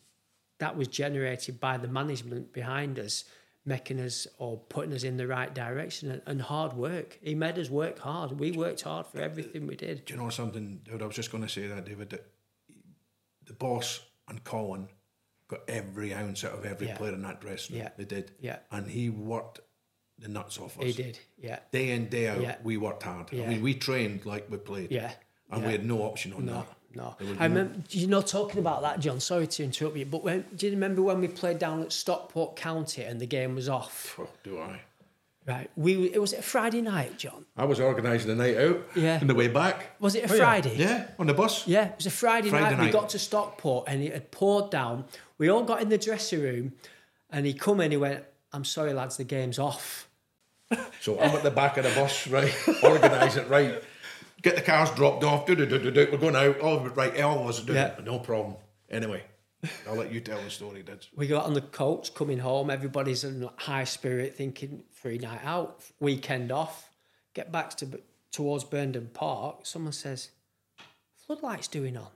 that was generated by the management behind us, making us or putting us in the right direction and, hard work. He made us work hard. We worked hard for everything we did. Do you know something, David? I was just going to say that, David. That the boss and Colin got every ounce out of every Yeah. player in that dressing room. Yeah. They did. Yeah. And he worked the nuts off us. He did, yeah. Day in, day out, Yeah. we worked hard. Yeah. I mean, we trained like we played. Yeah. And we had no option on No, that. no. I remember, you know, talking about that, John. Sorry to interrupt you, but when, do you remember when we played down at Stockport County and the game was off? Oh, do I? Right. We it was it a Friday night, John. I was organising the night out. Yeah. On the way back. Was it a Oh. Friday? Yeah, on the bus. Yeah, it was a Friday, Friday night. We got to Stockport and it had poured down. We all got in the dressing room, and he come in. He went, "I'm sorry, lads, the game's off." So I'm at the back of the bus, right? Organise it, right? Get the cars dropped off. Do, do, do, do, do. We're going out. Oh, right. All of us are doing Yeah. it. No problem. Anyway, I'll let you tell the story, Did We got on the coach coming home. Everybody's in high spirit, thinking free night out, weekend off. Get back to towards Burnden Park. Someone says, "Floodlights doing on."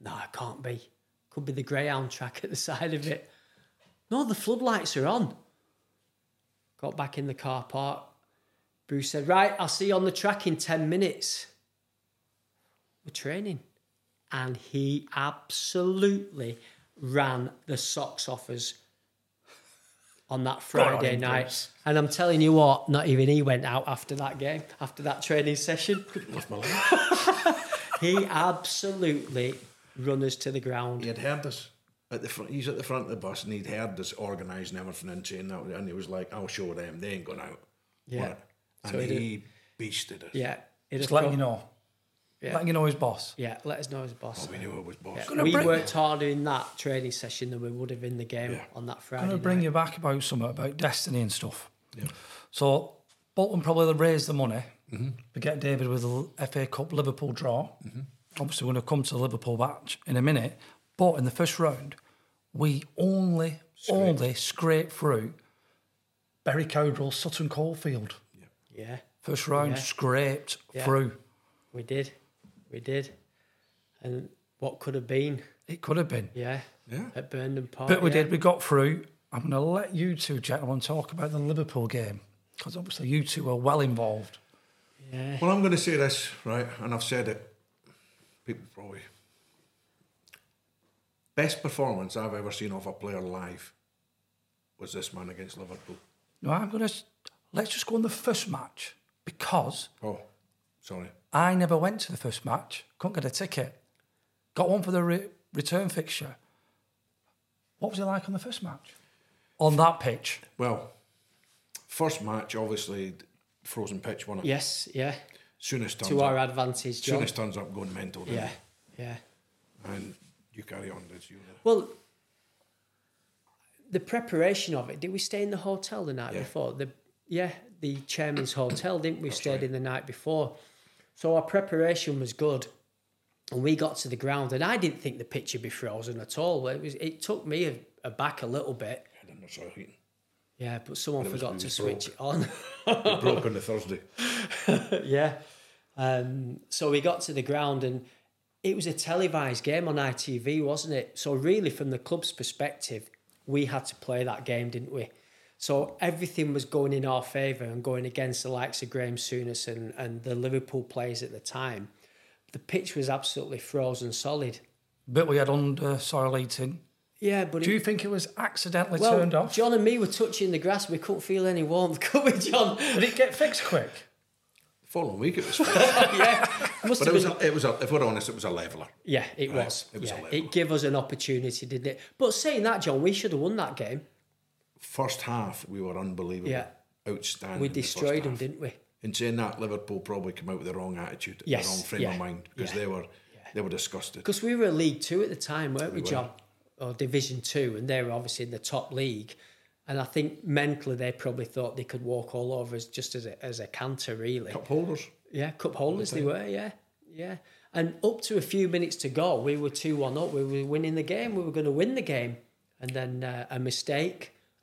No, it can't be. Could be the greyhound track at the side of it. No, the floodlights are on. Got back in the car park. Bruce said, "Right, I'll see you on the track in ten minutes." We're training and he absolutely ran the socks off us on that Friday on, night. Bruce. And I'm telling you what, not even he went out after that game, after that training session. Lost my life. he absolutely run us to the ground. He ground. had heard us at the front. He's at the front of the bus, and he'd heard us organising everything and saying that, and he was like, "I'll show them. They ain't going out." Yeah. What? And So he beasted us. Yeah. It Just had letting you know. Yeah. Letting you know his boss. Yeah, let us know his boss. Oh, we knew it was boss. Yeah, We bring- worked harder in that training session than we would have in the game Yeah. on that Friday. I'm going to bring night. you back about something about destiny and stuff. Yeah. So Bolton probably raised the money mm-hmm. to get David with the FA Cup Liverpool draw. Mm-hmm. Obviously, we're going to come to the Liverpool match in a minute. But in the first round, we only only scraped through Barry Cowdrill, Sutton Coldfield. Yeah, First round, Yeah. scraped Yeah. through. we did. We did. And what could have been, It could have been. yeah, Yeah. at Burnden Park. But we yeah. did. We got through. I'm going to let you two gentlemen talk about the Liverpool game because obviously you two were well involved. Yeah. Well, I'm going to say this, right, and I've said it. People probably. Best performance I've ever seen of a player live was this man against Liverpool. No, I'm going to let's just go on the first match because Oh, sorry. I never went to the first match. Couldn't get a ticket. Got one for the re- return fixture. What was it like on the first match? On that pitch. Well, first match, obviously, frozen pitch, wasn't it? Yes, yeah. Souness turns To our up. advantage, John. Souness turns up going mental. doesn't Yeah, he? yeah. And you carry on, did you? Well, the preparation of it. Did we stay in the hotel the night Yeah. before? The yeah, the chairman's hotel, didn't we? Stayed in the night before, so our preparation was good. And we got to the ground, and I didn't think the pitch would be frozen at all. It was. It took me a, aback a little bit. I don't know, sorry. Heating. Yeah, but someone But forgot to switch it on. It broke on the Thursday. yeah. Um, so we got to the ground and it was a televised game on ITV, wasn't it? So really, from the club's perspective, we had to play that game, didn't we? So everything was going in our favour and going against the likes of Graham Souness and, and the Liverpool players at the time. The pitch was absolutely frozen solid. But we had under soil heating. Yeah, but Do it- you think it was accidentally well, turned off? John and me were touching the grass. We couldn't feel any warmth, could we, John? Did it get fixed quick? Following week, it was fixed. yeah, must but have it was, a, it was a, if we're honest, it was a leveller. Yeah, it Right, was. it was a yeah, level. it gave us an opportunity, didn't it? But saying that, John, we should have won that game. First half, we were unbelievable. Yeah. Outstanding. We in the destroyed them, didn't we? In saying that, Liverpool probably came out with the wrong attitude, Yes, the wrong frame yeah, of mind, because yeah, they were they were disgusted. Because we were League Two at the time, weren't we, We were. John? Or Division Two, and they were obviously in the top league. And I think mentally they probably thought they could walk all over us just as a, as a canter, really. Cup holders. Yeah, cup holders they were, yeah. Yeah. And up to a few minutes to go, we were 2 1 up. We were winning the game. We were going to win the game. and then uh, a mistake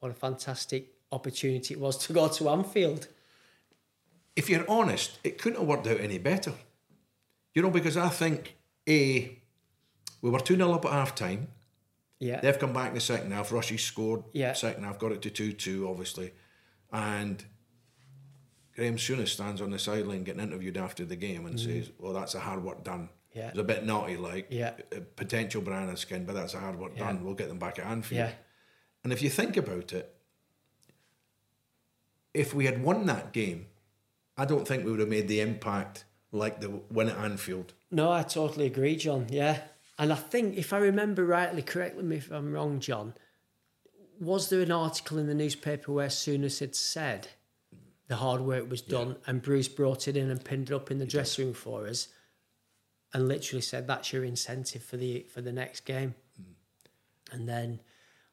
what a fantastic opportunity it was to go to Anfield. If you're honest, it couldn't have worked out any better. You know, because I think, A, we were 2 0 up at half time. Yeah. They've come back in the second half. Rushy scored. Yeah. Second half, got it to 2 2, obviously. And Graham Souness stands on the sideline getting interviewed after the game and mm-hmm. says, Well, that's a hard work done. Yeah. It's a bit naughty, like Yeah. a potential banana skin, but that's a hard work done. We'll get them back at Anfield. Yeah. And if you think about it, if we had won that game, I don't think we would have made the impact like the win at Anfield. No, I totally agree, John. Yeah. And I think, if I remember rightly, correct me if I'm wrong, John, was there an article in the newspaper where Souness had said the hard work was done and Bruce brought it in and pinned it up in the dressing room for us and literally said that's your incentive for the for the next game. Mm. And then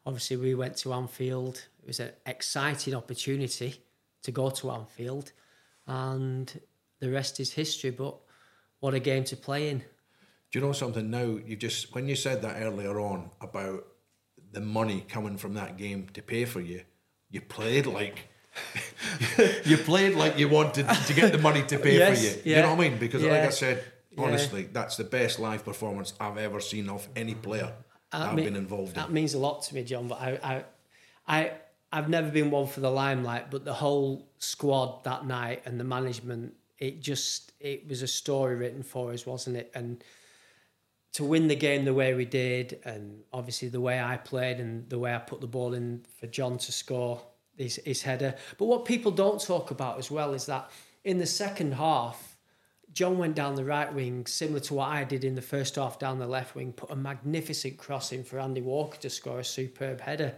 obviously we went to Anfield. It was an exciting opportunity to go to Anfield and the rest is history, but what a game to play in. Do you know something now? You just when you said that earlier on about the money coming from that game to pay for you, you played like you played like you wanted to get the money to pay Yes, for you. yeah, You know what I mean? Because like I said, yeah. honestly, that's the best live performance I've ever seen of any player I've mean- been involved That in. means a lot to me, John. But I, I, I, I've never been one for the limelight. But the whole squad that night and the management, it just, it was a story written for us, wasn't it? And to win the game the way we did, and obviously the way I played and the way I put the ball in for John to score his, his header. But what people don't talk about as well is that in the second half, John went down the right wing, similar to what I did in the first half down the left wing, put a magnificent cross in for Andy Walker to score a superb header.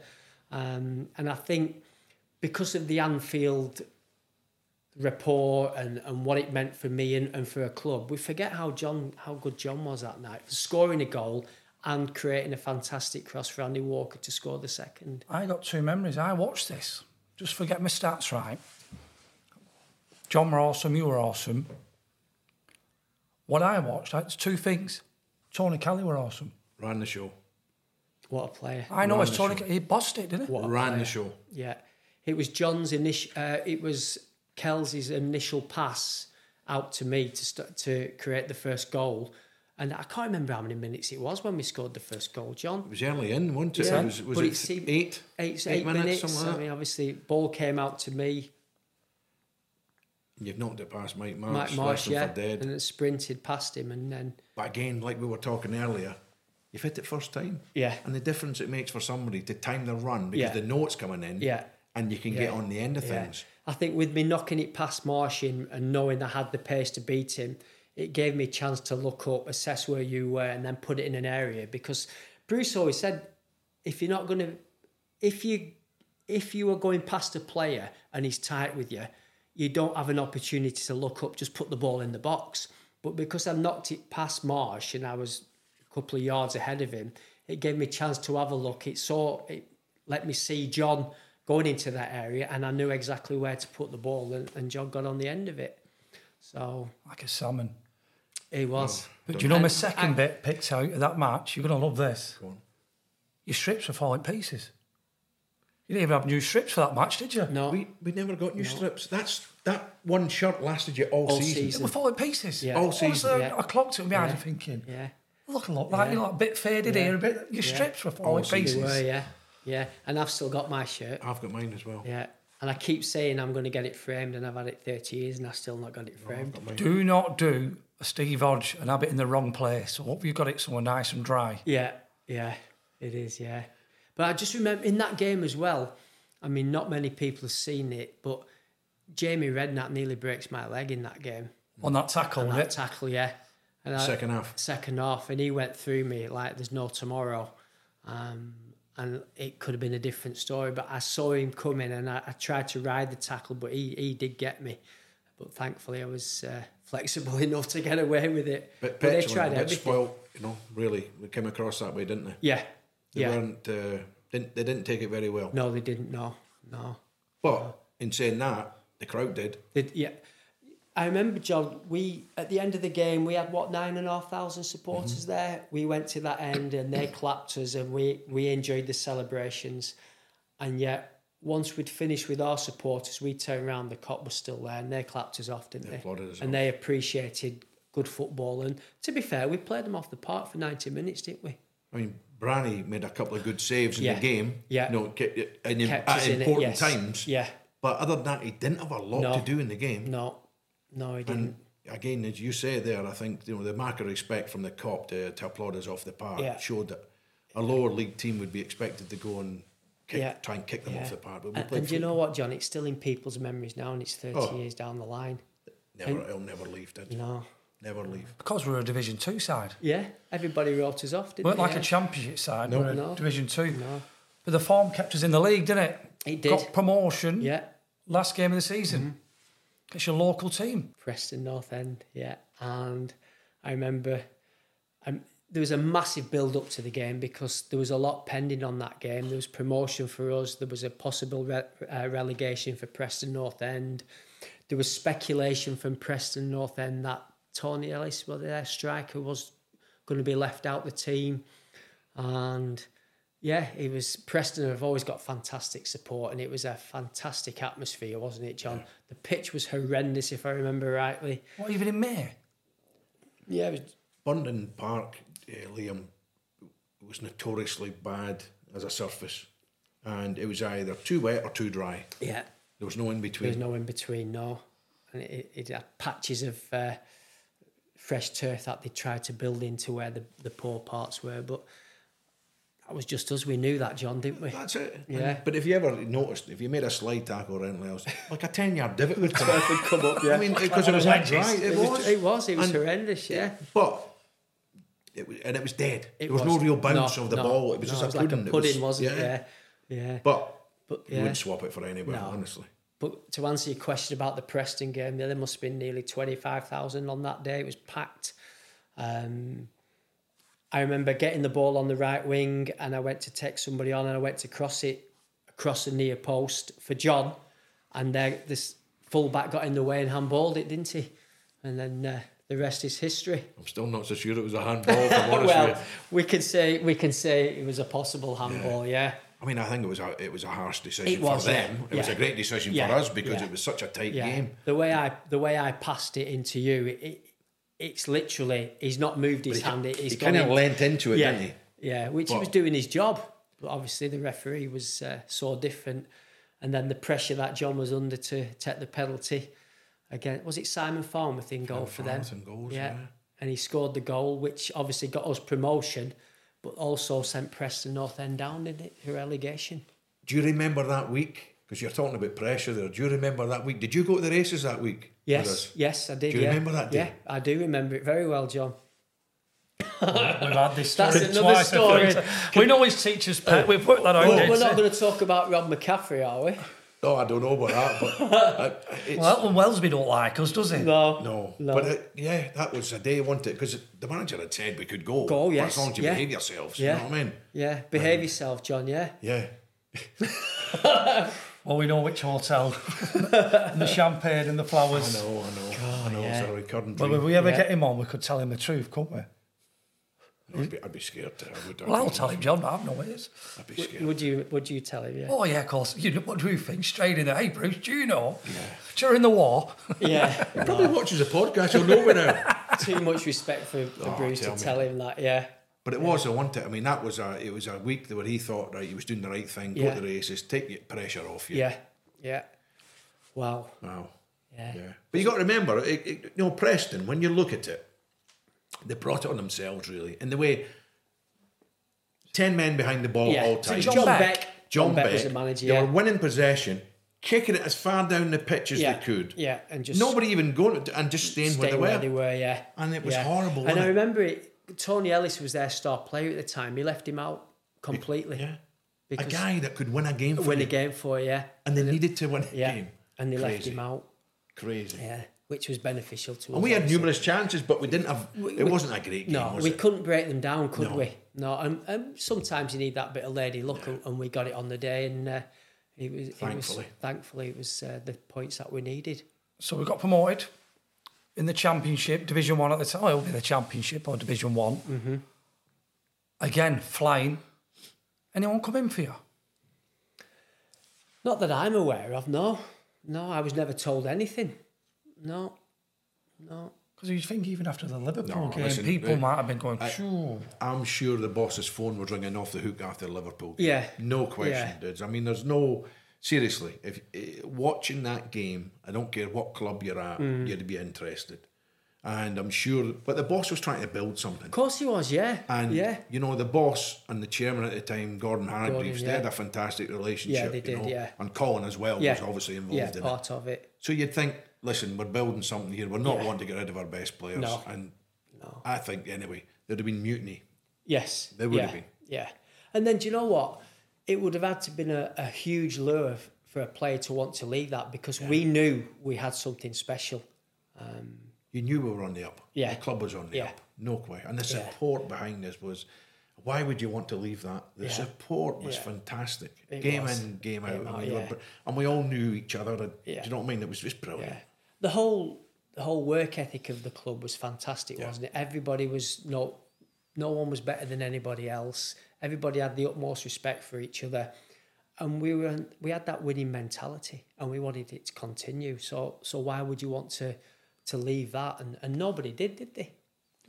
Um, and I think because of the Anfield rapport and, and what it meant for me and, and for a club, we forget how John how good John was that night, scoring a goal and creating a fantastic cross for Andy Walker to score the second. I got two memories. I watched this. Just forget my stats right. John were awesome, you were awesome. What I watched, it's two things. Tony Kelly were awesome. Ran the show. What a player! I know Ran it's Tony. show. He bossed it, didn't he? What a Ran player. the show. Yeah, it was John's initial. Uh, it was Kelsey's initial pass out to me to st- to create the first goal, and I can't remember how many minutes it was when we scored the first goal, John. It was early in, wasn't it? Yeah. it was was But it it seemed- eight? Eight, Eight eight, minutes, minutes. something I mean, obviously, ball came out to me. You've knocked it past Mike Marsh. Mike Marsh, yeah, for dead. and it sprinted past him, and then But again, like we were talking earlier, you've hit it first time. Yeah. And the difference it makes for somebody to time their run because Yeah. they know it's coming in. Yeah. And you can get on the end of Yeah. things. I think with me knocking it past Martian and knowing I had the pace to beat him, it gave me a chance to look up, assess where you were, and then put it in an area. Because Bruce always said, if you're not going to, if you, if you are going past a player and he's tight with you, you don't have an opportunity to look up. Just put the ball in the box. But because I knocked it past Marsh and I was a couple of yards ahead of him. It gave me a chance to have a look. It saw it let me see John going into that area, and I knew exactly where to put the ball, and, and John got on the end of it. So Like a salmon. he was. But do you know my second I- bit picked out of that match? You're going to love this. Go on. Your strips are falling pieces. You didn't even have new strips for that match, did you? No, We, we never got new strips. That's that one shirt lasted you all, All season. season. They were falling pieces. Yeah. All Honestly, season. Yeah. I clocked it in my eyes Yeah. thinking, yeah. look a lot like, you know, a bit faded here, a bit. Your Yeah. strips were falling to season. pieces. Were, yeah, yeah. And I've still got my shirt. I've got mine as well. Yeah. And I keep saying I'm going to get it framed, and I've had it 30 years, and I've still not got it framed. Do not do a Steve Hodge and have it in the wrong place. I hope you've got it somewhere nice and dry. Yeah, yeah, it is, yeah. But I just remember in that game as well. I mean, not many people have seen it, but Jamie Redknapp nearly breaks my leg in that game. On that tackle, On that it? tackle, yeah. And I- Second half. second half, and he went through me like there's no tomorrow. Um, and it could have been a different story, but I saw him coming and I, I tried to ride the tackle, but he, he did get me. But thankfully, I was uh, flexible enough to get away with it. But they petulant, tried a bit everything. spoiled, you know, really. We came across that way, didn't they? Yeah, They yeah. weren't, uh, didn't, they didn't take it very well. No, they didn't. No, no. But in saying that, the crowd did. They, yeah. I remember, John. We at the end of the game, we had what nine and a half thousand supporters Mm-hmm. there. We went to that end, and they clapped us, and we we enjoyed the celebrations. And yet, once we'd finished with our supporters, we turned around. The cop was still there, and they clapped us off, didn't they? us and they appreciated good football. And to be fair, we played them off the park for ninety minutes, didn't we? I mean, Branny made a couple of good saves in Yeah. the game. Yeah. You know, in, at important yes. times. Yeah. But other than that, he didn't have a lot No. to do in the game. No, no, he didn't. And again, as you say there, I think you know the mark of respect from the cop to, to applaud us off the park Yeah. showed that a lower league team would be expected to go and kick, Yeah. try and kick them Yeah. off the park. But we And, and you know what, John? It's still in people's memories now, and it's thirty Oh. years down the line. Never, it'll never leave, did? No. Never leave. Because we're a Division Two side. Yeah, everybody wrote us off, didn't We weren't they? like yeah. a Championship side. we're a No. Division Two. No. But the form kept us in the league, didn't it? It did. Got promotion. Yeah, Last game of the season. Mm-hmm. It's your local team. Preston North End. Yeah, and I remember um, there was a massive build up to the game because there was a lot pending on that game. There was promotion for us. There was a possible re- uh, relegation for Preston North End. There was speculation from Preston North End that Tony Ellis, well, their striker, was going to be left out the team, and yeah, it was Preston have always got fantastic support, and it was a fantastic atmosphere, wasn't it, John? The pitch was horrendous, if I remember rightly. What even in May? Yeah, it was, Burnden Park, uh, Liam, was notoriously bad as a surface, and it was either too wet or too dry. yeah. There was no in between. There was no in between, no. And it, it had patches of uh, fresh turf that they tried to build into where the, the poor parts were, but that was just us. We knew that, John, didn't we? That's it. Yeah. And- but if you ever noticed, if you made a slide tackle or anything else, like a 10 yard divot would come, would come up, yeah. I mean, because it was that dry. It, It was. was, it was, it was And- horrendous, yeah. But, it was, and it was dead. It there was, no real bounce No, of the no, ball. It was no, just a it was like pudding. a It pudding, wasn't it? yeah. Yeah, yeah. But, But, you wouldn't swap it for anywhere, No. honestly. But to answer your question about the Preston game, there must have been nearly 25,000 on that day. It was packed. Um, I remember getting the ball on the right wing and I went to take somebody on and I went to cross it across the near post for John. And there, this fullback got in the way and handballed it, didn't he? And then uh, the rest is history. I'm still not so sure it was a handball, if I'm honest with well, we can say we can say it was a possible handball, yeah. I mean, I think it was a it was a harsh decision was, for yeah, them. It was a great decision Yeah, for us because yeah. it was such a tight yeah. game. The way I the way I passed it into you, it, it it's literally he's not moved his he- hand. It, he's he kinda in- leant into it, yeah, didn't he? Yeah, which he was doing his job. But obviously the referee was uh, so different, and then the pressure that John was under to take the penalty. Again, was it Simon Farnworth in goal for them? Goals, yeah. and he scored the goal, which obviously got us promotion, but also sent Preston North End down in it for relegation. Do you remember that week? Because you're talking about pressure there. Do you remember that week? Did you go to the races that week? Yes, yes, I did. Do you yeah. remember that day? Yeah, I do remember it very well, John. We've had this story That's another twice. story. we know his teacher's pet. We've worked that out. Well, we're not going to talk about Rob McCaffrey, are we? Oh, I don't know about that, but uh, it's, Well, Elton Welsby don't like us, does he? No, no. no. But it, yeah, that was a day, wasn't it? Because the manager had said we could go. Go, But yes, As long as you yeah. behave yourselves, Yeah. you know what I mean? Yeah, behave yourself, John. Yeah. Yeah. Well, we know which hotel. and the champagne and the flowers. I know, I know. I know, yeah. it's a recurring Well, dream. if we ever Yeah. get him on, we could tell him the truth, couldn't we? I'd, be, I'd be scared. To, I would, Well, I'll tell him, John, but I've no ears. I'd be scared. Would you? Would you tell him? Yeah. Oh, yeah, of course. You know, what do you think? Straight in there. Hey, Bruce, do you know? Yeah. During the war, Yeah. he Probably watches a podcast, he'll know me now. Too much respect for, for Oh, Bruce tell to me. tell him that. Yeah. But it was, I want it. I mean, that was a, it was a week where he thought, right, he was doing the right thing, go to the races, take your pressure off you. Yeah. Yeah. Wow. Wow. Yeah. Yeah. But you got to remember, it, it, you know, Preston, when you look at it, they brought it on themselves, really. In the way, 10 men behind the ball Yeah. all So time. John, John Beck. Beck. John Beck, was the manager. they Yeah. were winning possession, kicking it as far down the pitch as yeah. they could. Yeah. And just Nobody even going and just staying where stay they where were. they were. Yeah. And it was horrible, And I it? remember it. Tony Ellis was their star player at the time. He left him out completely. Yeah. A guy that could win a game for win you. a game for you. Yeah. And they needed to win a Yeah. game. And they left him out. Crazy. Yeah. Which was beneficial to us. And we had obviously. numerous chances, but we didn't have. We- it we- wasn't a great game, No, was we it? couldn't break them down, could No. we? No, and, and sometimes you need that bit of lady luck, and, and we got it on the day, and uh, it was it was Thankfully. thankfully it was uh, the points that we needed. so we got promoted in the Championship, Division One at the time. Oh, it'll be the Championship or Division One. Mm-hmm. Again, flying. Anyone come in for you? Not that I'm aware of. No, no, I was never told anything. No, no. Because you think even after the Liverpool No, game, listen, people uh, might have been going, "Phew." I'm sure the boss's phone was ringing off the hook after Liverpool game. Yeah. No question, Yeah. dudes. I mean, there's no. Seriously, if uh, watching that game, I don't care what club you're at, Mm. you'd be interested. And I'm sure, but the boss was trying to build something. Of course he was. Yeah, And yeah, you know, the boss and the chairman at the time, Gordon Hargreaves, they had a fantastic relationship. Yeah, they you did, know, yeah. And Colin as well yeah. was obviously involved yeah, in it. part of it. So you'd think, listen, we're building something here. We're not Yeah. wanting to get rid of our best players. No. And I think anyway, there'd have been mutiny. Yes, There would yeah, have been. Yeah, and then do you know what? It would have had to have been a, a huge lure f- for a player to want to leave that because we knew we had something special. Um, you knew we were on the up. Yeah. The club was on the Yeah. up. No question. And the Yeah. support behind us was why would you want to leave that? The Yeah. support was Yeah. fantastic. It game was. in, game out. Game out, we yeah. and we all knew each other. And. Do you know what I mean? It was just brilliant. The whole the whole work ethic of the club was fantastic, wasn't it? Everybody was no no one was better than anybody else. Everybody had the utmost respect for each other. And we were we had that winning mentality and we wanted it to continue. So so why would you want to to leave that? And and nobody did, did they?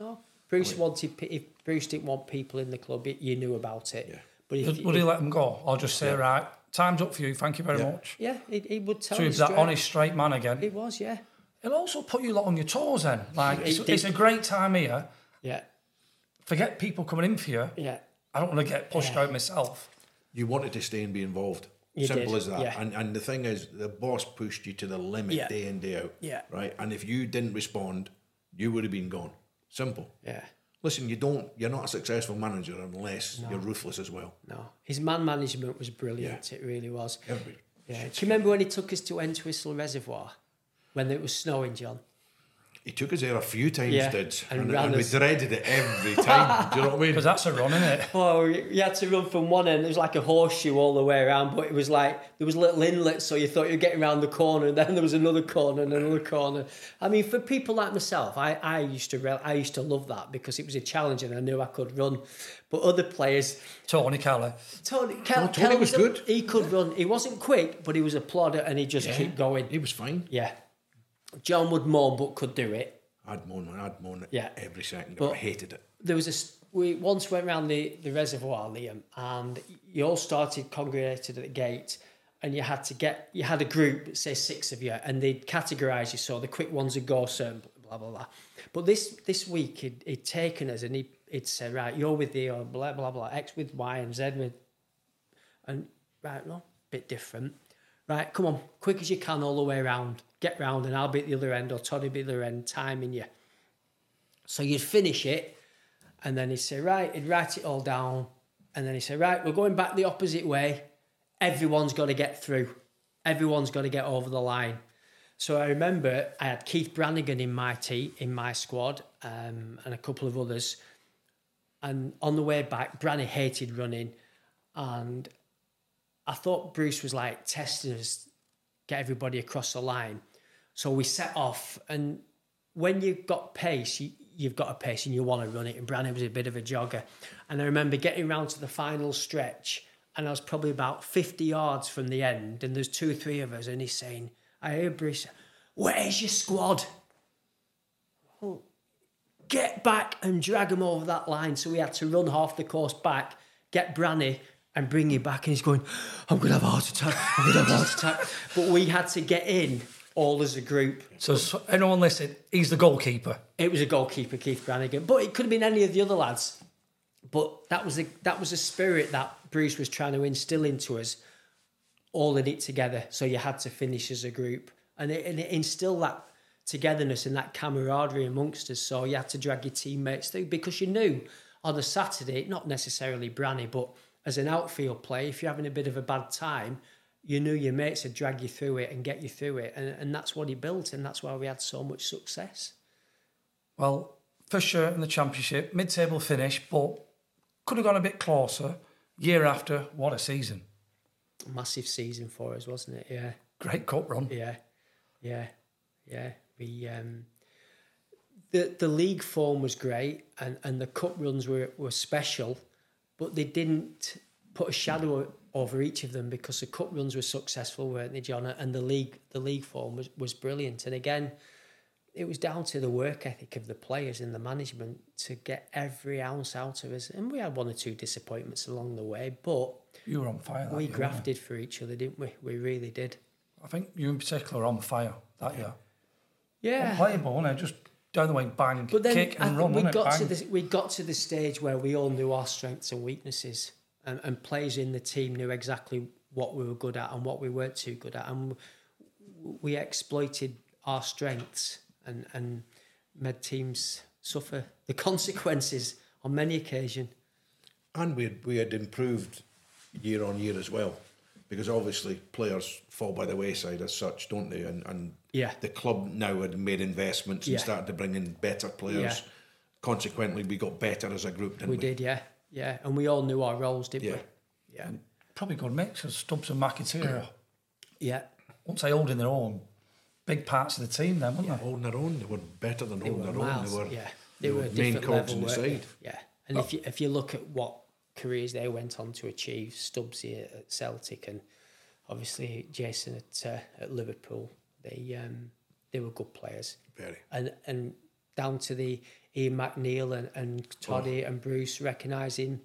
No. Bruce wanted if Bruce didn't want people in the club, it, you knew about it. Yeah. But if, Would, would he let them go? Or just say, right, time's up for you, thank you very Yeah. much? yeah, he, he would tell So you he's that honest, straight man again. It was, yeah. It'll also put you lot on your toes then. Like, it's, It it's a great time here. Yeah. Forget people coming in for you. Yeah. I don't want to get pushed out myself. You wanted to stay and be involved. You Simple did, as that. yeah. And and the thing is, the boss pushed you to the limit Yeah. day in day out. Yeah. Right. And if you didn't respond, you would have been gone. Simple. Yeah. Listen, you don't. You're not a successful manager unless you're ruthless as well. No, his man management was brilliant. It really was. Yeah. Do you remember when he took us to Entwistle Reservoir when it was snowing, John? He took us there a few times, Yeah, did, and and, and we dreaded it every time. Do you know what I mean? Because that's a run, isn't it? Well, you had to run from one end. It was like a horseshoe all the way around, but it was like there was little inlets, so you thought you were getting around the corner, and then there was another corner and another corner. I mean, for people like myself, I, I used to re- I used to love that because it was a challenge and I knew I could run. But other players, Tony Kelly. Tony, Kel, No, Tony Kel was a- good. He could run. He wasn't quick, but he was a plodder and he just kept going. He was fine. Yeah. John would moan, but could do it. I'd moan, I'd moan it Yeah. every second. But- I hated it. There was a we once went round the, the reservoir, Liam, and you all started congregated at the gate, and you had to get you had a group, say six of you, and they'd categorise you. So the quick ones would go certain blah blah blah. But this this week he'd, he'd taken us and he he'd say right, you're with the or blah blah blah, X with Y and Z with, and right, no, bit different. Right, come on, quick as you can all the way around. Get round, and I'll be at the other end, or Toddy be at the other end, timing you. So you'd finish it, and then he'd say, right, he'd write it all down, and then he'd say, right, we're going back the opposite way. Everyone's got to get through. Everyone's got to get over the line. So I remember I had Keith Branagan in my team, in my squad, um, and a couple of others. And on the way back, Branny hated running, and I thought Bruce was like testing us, get everybody across the line. So we set off, and when you've got pace, you, you've got a pace and you want to run it. And Branny was a bit of a jogger. And I remember getting round to the final stretch, and I was probably about 50 yards from the end, and there's two or three of us, and he's saying, I hear Bruce, where's your squad? Get back and drag them over that line. So we had to run half the course back, get Branny, and bring him back. And he's going, I'm going to have a heart attack. I'm going to have a heart attack. But we had to get in all as a group. So, so anyone listen, he's the goalkeeper. It was a goalkeeper, Keith Branagan, but it could have been any of the other lads. But that was the that was a spirit that Bruce was trying to instill into us, all in it together. So you had to finish as a group, and it, and it instilled that togetherness and that camaraderie amongst us. So you had to drag your teammates through because you knew on a Saturday, not necessarily Branny, but as an outfield play, if you're having a bit of a bad time, you knew your mates would drag you through it and get you through it. And, and that's what he built, and that's why we had so much success. Well, for sure in the championship, mid-table finish, but could have gone a bit closer. Year after, what a season! Massive season for us, wasn't it? Yeah, Great cup run. yeah, yeah, yeah. We um, the the league form was great, and, and the cup runs were were special, but they didn't put a shadow over each of them because the cup runs were successful, weren't they, John? And the league the league form was was brilliant. And again, it was down to the work ethic of the players and the management to get every ounce out of us. And we had one or two disappointments along the way, but You were on fire. We year, grafted for each other, didn't we? We really did. I think you in particular were on fire that year. Yeah. Unplayable, wasn't it? Just down the way, bang, But then kick and run, we wasn't it? got to Bang. the we got to the stage where we all knew our strengths and weaknesses, and, and players in the team knew exactly what we were good at and what we weren't too good at, and we exploited our strengths and and made teams suffer the consequences on many occasions. And we had, we had improved year on year as well, because obviously players fall by the wayside as such, don't they? And and Yeah. the club now had made investments and Yeah. started to bring in better players. Yeah. Consequently, we got better as a group, didn't we? We did, yeah, yeah, and we all knew our roles, didn't Yeah. we? Yeah, Probably good mix of Stubbs and McAteer. yeah. Once they holding their own, big parts of the team then, weren't they? Holding their own, they were better than They holding were their own. They were, yeah, they they were were main different cogs level, in the weren't side. they? Yeah, and if you if you look at what careers they went on to achieve, Stubbs here at Celtic and obviously Jason at uh, at Liverpool, they um, they were good players, Very. and and down to the Ian McNeil and, and Toddy and Bruce recognising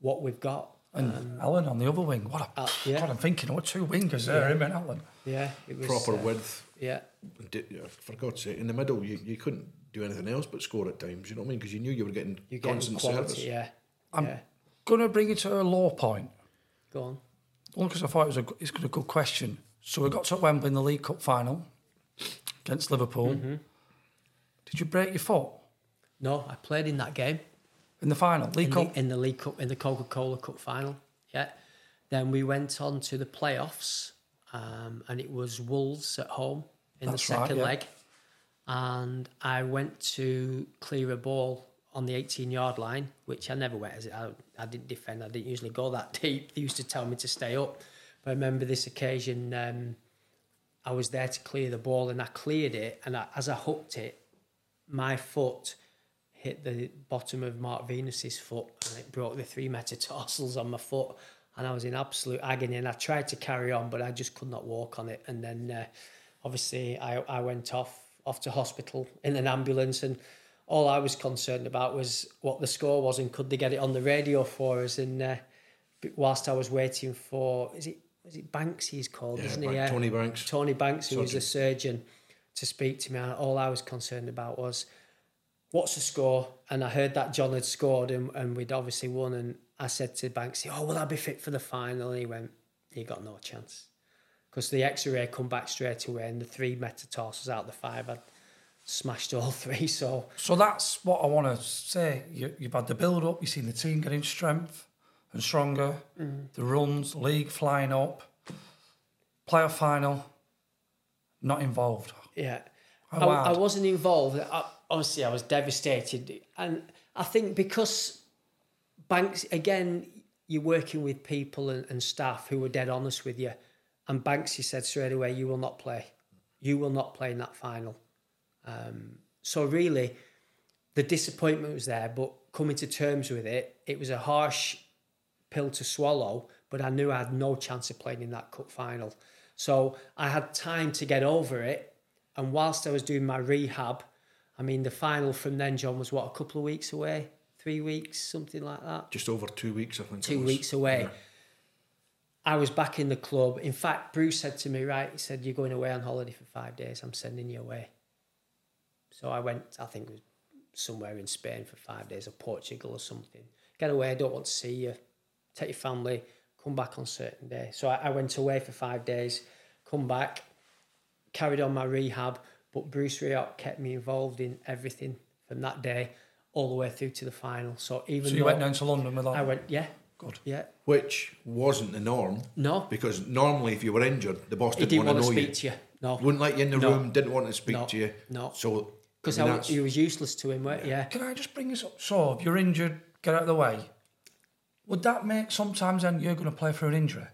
what we've got. And Alan on the other wing. What a, Uh, yeah. God, I'm thinking, what two wingers there, him and Alan. Yeah, it was Proper uh, width. Yeah, And di- For God's sake, in the middle, you, you couldn't do anything else but score at times. You know what I mean? Because you knew you were getting you're getting constant quality. service. Yeah, I'm yeah. going to bring it to a low point, Go on. only because I thought it was a, it's a good question. So we got to Wembley in the League Cup final against Liverpool. Mm-hmm. Did you break your foot No, I played in that game. in the final? League in Cup? the, in the League Cup, in the Coca Cola Cup final. Yeah. Then we went on to the playoffs, um, and it was Wolves at home in That's the right, second yeah. leg. And I went to clear a ball on the 18 yard line, which I never went as I, I didn't defend. I didn't usually go that deep. They used to tell me to stay up. I remember this occasion, um, I was there to clear the ball, and I cleared it. And I, as I hooked it, my foot hit the bottom of Mark Venus's foot and it broke the three metatarsals on my foot and I was in absolute agony and I tried to carry on but I just could not walk on it and then uh, obviously I, I went off off to hospital in an ambulance and all I was concerned about was what the score was and could they get it on the radio for us and uh, whilst I was waiting for is it is it Banks he's called Yeah, isn't Ban- he yeah. Tony Banks. Tony Banks who was a surgeon to speak to me and all I was concerned about was what's the score? And I heard that John had scored and, and we'd obviously won. And I said to Banksy, oh, will I be fit for the final? And he went, you got no chance. Because the x-ray come back straight away and the three metatarsals out of the five, I'd smashed all three. So So that's what I want to say. You, you've had the build up, you've seen the team getting strength and stronger, Mm. the runs, league flying up. playoff final, not involved. Yeah. I, I wasn't involved. I, obviously, I was devastated. And I think because Banks, again, you're working with people and, and staff who were dead honest with you. And banks, Banksy said straight away, you will not play. You will not play in that final. Um, so really, the disappointment was there, but coming to terms with it, it was a harsh pill to swallow, but I knew I had no chance of playing in that cup final. So I had time to get over it. And whilst I was doing my rehab, I mean, the final from then, John, was what, a couple of weeks away? Three weeks, something like that? Just over two weeks, I think. Two was. weeks away. Yeah. I was back in the club. In fact, Bruce said to me, right, he said, You're going away on holiday for five days. I'm sending you away. So I went, I think it was somewhere in Spain for five days or Portugal or something. Get away, I don't want to see you. Take your family, come back on certain day. So I, I went away for five days, come back, carried on my rehab, but Bruce Rioch kept me involved in everything from that day all the way through to the final. So even So you went down to London with that? I went, yeah, Good. yeah. Which wasn't the norm. No. Because normally, if you were injured, the boss didn't, didn't want want to to know speak you. to you. No. Wouldn't let you in the No. room, didn't want to speak No. to you. No. So, Because I mean, that's- you was useless to him, weren't yeah. Can I just bring this up? So, if you're injured, get out of the way. Would that make sometimes then you're going to play for an injury?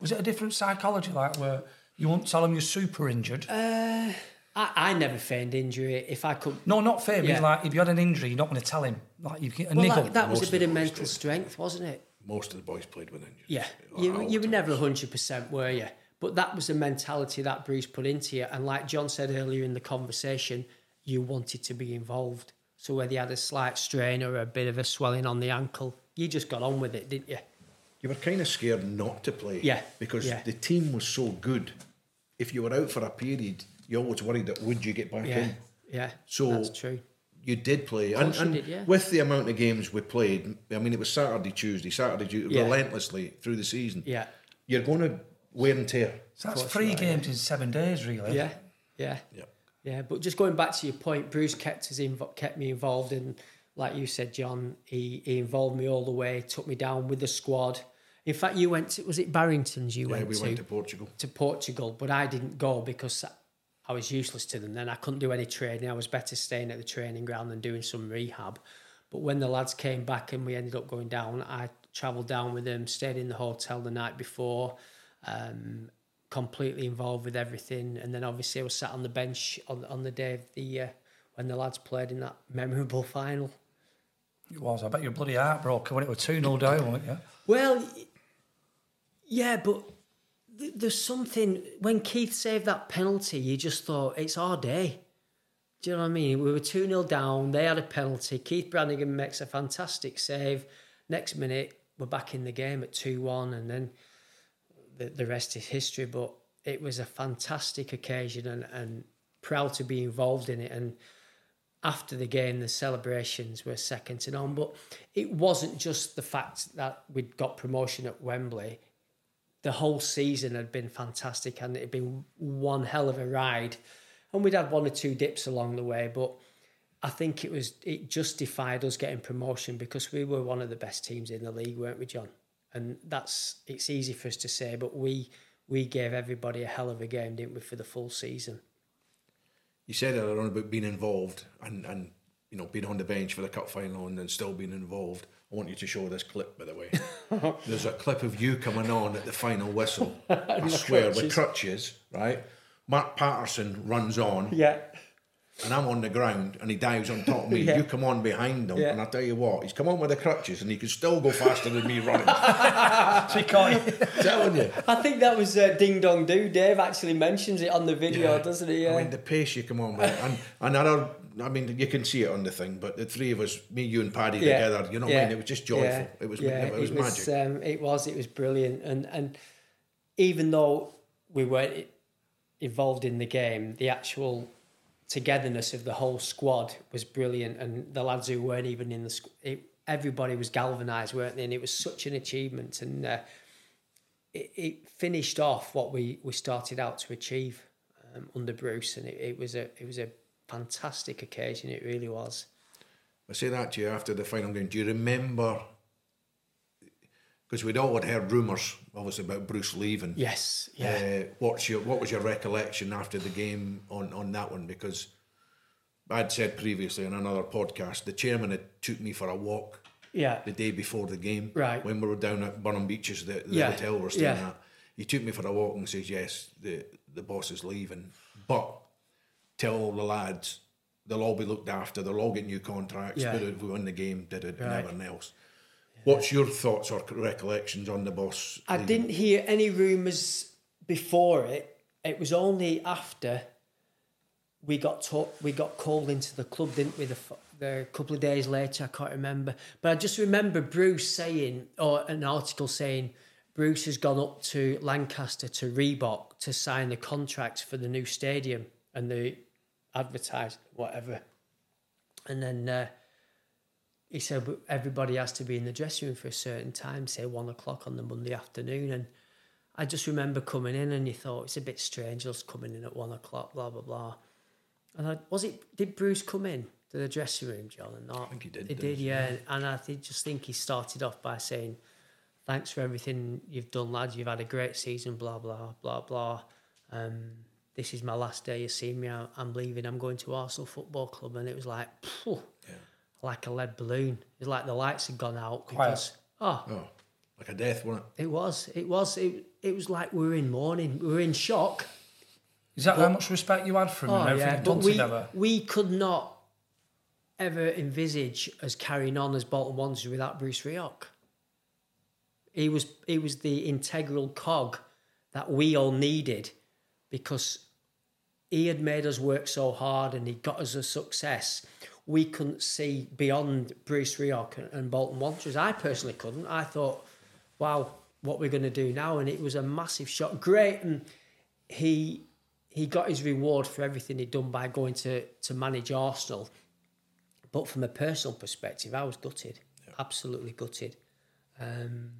Was it a different psychology, like where you won't tell them you're super injured? Uh, I, I never feigned injury. If I could. no, not fair. Yeah. Like if you had an injury, you're not going to tell him. Like you get a Well, niggle. that, that was a bit of of the boys mental did. strength, wasn't it? most of the boys played with injuries. Yeah. At You, you were times. never 100%, were you? But that was the mentality that Bruce put into you. And like John said earlier in the conversation, you wanted to be involved. So whether you had a slight strain or a bit of a swelling on the ankle, you just got on with it, didn't you? You were kind of scared not to play. Yeah, Because yeah. the team was so good. If you were out for a period, you always worried that would you get back Yeah. in? Yeah. So that's true. You did play, and, and did, yeah. with the amount of games we played, I mean, it was Saturday, Tuesday, Saturday, Tuesday, Yeah. relentlessly through the season. Yeah. You're going to wear and tear. so that's three you are, games in seven days, really. Yeah. Yeah. Yeah. Yeah, but just going back to your point, Bruce kept us invo- kept me involved in, like you said, John. He, he involved me all the way, took me down with the squad. In fact, you went to was it Barrington's? You Yeah, went we to went to Portugal. to Portugal, but I didn't go because I was useless to them. Then I couldn't do any training. I was better staying at the training ground than doing some rehab. But when the lads came back and we ended up going down, I travelled down with them, stayed in the hotel the night before, um, completely involved with everything. And then obviously I was sat on the bench on, on the day of the uh, when the lads played in that memorable final. It was. I bet your bloody heart broke when it was 2 0 down, weren't you? Well, yeah, but th- there's something when Keith saved that penalty, you just thought it's our day. Do you know what I mean? We were 2 0 down, they had a penalty. Keith Branagan makes a fantastic save. Next minute, we're back in the game at 2 1, and then the, the rest is history. But it was a fantastic occasion and, and proud to be involved in it. And after the game, the celebrations were second to none. But it wasn't just the fact that we'd got promotion at Wembley. The whole season had been fantastic and it had been one hell of a ride. And we'd had one or two dips along the way, but I think it was it justified us getting promotion because we were one of the best teams in the league, weren't we, John? And that's it's easy for us to say, but we we gave everybody a hell of a game, didn't we, for the full season? You said earlier on about being involved and, and you know being on the bench for the cup final and then still being involved. I want you to show this clip, by the way. There's a clip of you coming on at the final whistle. I swear, with crutches, right? Mark Patterson runs on, Yeah. And I'm on the ground, and he dives on top of me. Yeah. You come on behind him, Yeah. and I tell you what, he's come on with the crutches, and he can still go faster than me running. So you can't. telling you. I think that was uh, Ding Dong Do. Dave actually mentions it on the video, Yeah. doesn't he? Yeah. I mean, the pace you come on with, and and other. I mean, you can see it on the thing, but the three of us, me, you, and Paddy together, you know what I mean? It was just joyful. It was, yeah, it was magic. um, it was. It was brilliant. And and even though we weren't involved in the game, the actual togetherness of the whole squad was brilliant. And the lads who weren't even in the squad, everybody was galvanised, weren't they? And it was such an achievement. And uh, it, it finished off what we, we started out to achieve um, under Bruce, and it, it was a it was a fantastic occasion. It really was. I say that to you after the final game. Do you remember because we'd all had heard rumours, obviously, about Bruce leaving. Yes, yeah. Uh, what's your what was your recollection after the game on on that one? Because I'd said previously in another podcast, the chairman had took me for a walk yeah. the day before the game. Right. When we were down at Burnham Beeches, the, the Yeah, hotel we we're staying yeah. at. He took me for a walk and says, Yes, the, the boss is leaving. But tell all the lads they'll all be looked after, they'll all get new contracts, Yeah. it, we won the game, did it, and Right. everything else. What's your thoughts or recollections on the boss? I didn't hear any rumours before it. It was only after we got to, we got called into the club, didn't we? The, f- the couple of days later, I can't remember, but I just remember Bruce saying, or an article saying, Bruce has gone up to Lancaster to Reebok to sign the contracts for the new stadium and the advertise whatever, and then. Uh, he said "But everybody has to be in the dressing room for a certain time, say one o'clock on the Monday afternoon. And I just remember coming in and you thought it's a bit strange us coming in at one o'clock, blah blah blah. And I, was it? Did Bruce come in to the dressing room, John? And not, I think he did, He did, he? yeah. And I th- just think he started off by saying, "Thanks for everything you've done, lads. You've had a great season. Blah blah blah blah." Um, this is my last day. You see me. I- I'm leaving. I'm going to Arsenal Football Club, and it was like, phew, like a lead balloon. It was like the lights had gone out Quiet. because oh, Oh, like a death, wasn't it? it was, it was, it, it was like we were in mourning. We were in shock. Is that how much respect you had for him oh, and everything Oh, but done we, together? we could not ever envisage us carrying on as Bolton Wanderers without Bruce Rioch. He was he was the integral cog that we all needed because he had made us work so hard and he got us a success. We couldn't see beyond Bruce Rioch and, Bolton Wanderers. I personally couldn't. I thought, wow, what we're going to do now, and it was a massive shock. Great, and he he got his reward for everything he'd done by going to to manage Arsenal. But from a personal perspective, I was gutted, absolutely gutted. Um,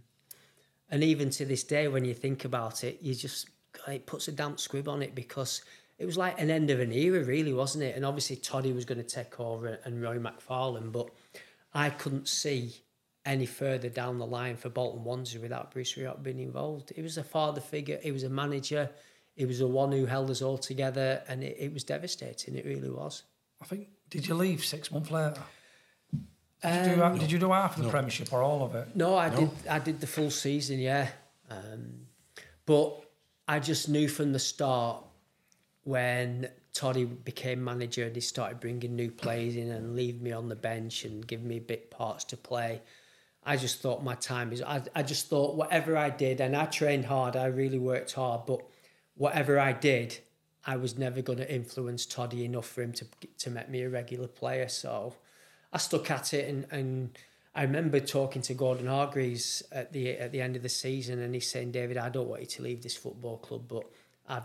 and even to this day, when you think about it, you just it puts a damp squib on it because it was like an end of an era, really, wasn't it? And obviously, Toddy was going to take over and Roy McFarland, but I couldn't see any further down the line for Bolton Wanderers without Bruce Rioch being involved. He was a father figure, he was a manager, he was the one who held us all together, and it, it was devastating. It really was. I think. Did you leave six months later? Did, you, do, did you do half of the Premiership or all of it? No, I did. I did the full season, yeah. Um, but I just knew from the start when Toddy became manager and he started bringing new players in and leave me on the bench and give me bit parts to play. I just thought my time is. I, I just thought whatever I did, and I trained hard. I really worked hard, but whatever I did, I was never going to influence Toddy enough for him to to make me a regular player. So I stuck at it, and, and I remember talking to Gordon Hargreaves at the at the end of the season, and he's saying, "David, I don't want you to leave this football club, but I've,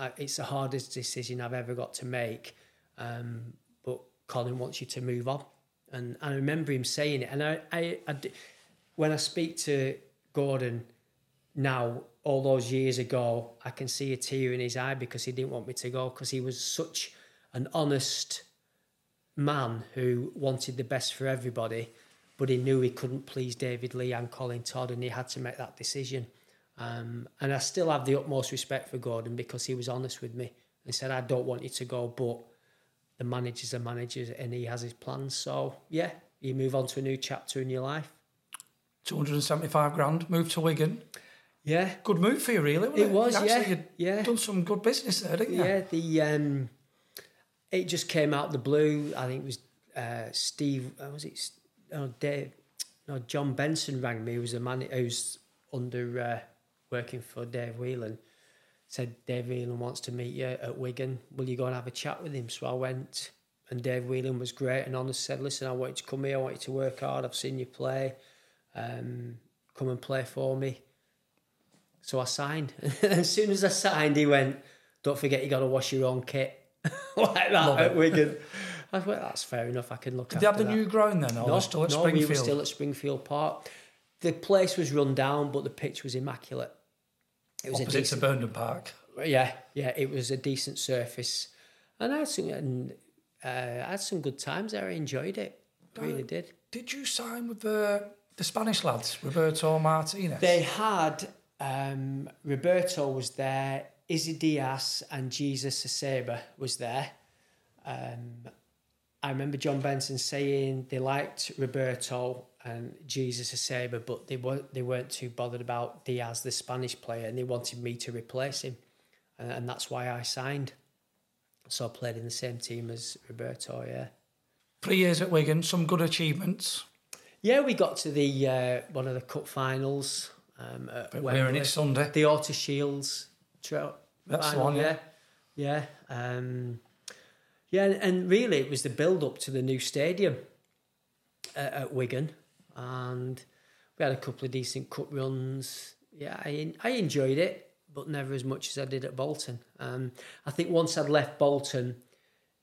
I, it's the hardest decision I've ever got to make. Um, but Colin wants you to move on." And I remember him saying it, and I, when I speak to Gordon now, all those years ago, I can see a tear in his eye because he didn't want me to go because he was such an honest man who wanted the best for everybody, but he knew he couldn't please David Lee and Colin Todd, and he had to make that decision. Um, and I still have the utmost respect for Gordon because he was honest with me and said, "I don't want you to go, but the manager's a manager, and he has his plans." So yeah, you move on to a new chapter in your life. 275 grand, moved to Wigan. Yeah, Good move for you, really, wasn't it? It was, You yeah, yeah. done some good business there, didn't you? Yeah, the um, it just came out the blue. I think it was uh, Steve. Uh, was it? Oh, Dave. No, John Benson rang me. Who was a man who's under uh, working for Dave Whelan. Said Dave Whelan wants to meet you at Wigan. Will you go and have a chat with him? So I went, and Dave Whelan was great and honest. Said, "Listen, I want you to come here. I want you to work hard. I've seen you play. Um, come and play for me." So I signed. as soon as I signed, he went, Don't forget you got to wash your own kit. like that Love at it. Wigan. I went, That's fair enough. I can look Did they have the that. new ground then, or no, still at no, Springfield? we were still at Springfield Park. The place was run down, but the pitch was immaculate. It was Opposite a to decent, Burnden Park. yeah, yeah. It was a decent surface, and I had some, and, uh, I had some good times there. I enjoyed it, really did. Did you sign with the the Spanish lads, Roberto Martinez. They had um, Roberto was there, Izzy Diaz and Jesus Aceba was there. Um, I remember John Benson saying they liked Roberto and Jesus a Aceba, but they weren't they weren't too bothered about Diaz, the Spanish player, and they wanted me to replace him, and, and that's why I signed. So I played in the same team as Roberto. Yeah. Three years at Wigan, some good achievements. Yeah, we got to the uh, one of the cup finals. Um, at But we're in it Sunday. The Auto Shields. That's the final, one, yeah. Yeah. Um, yeah, and, really it was the build up to the new stadium at, at Wigan. And we had a couple of decent cup runs. Yeah, I, I enjoyed it, but never as much as I did at Bolton. Um, I think once I'd left Bolton,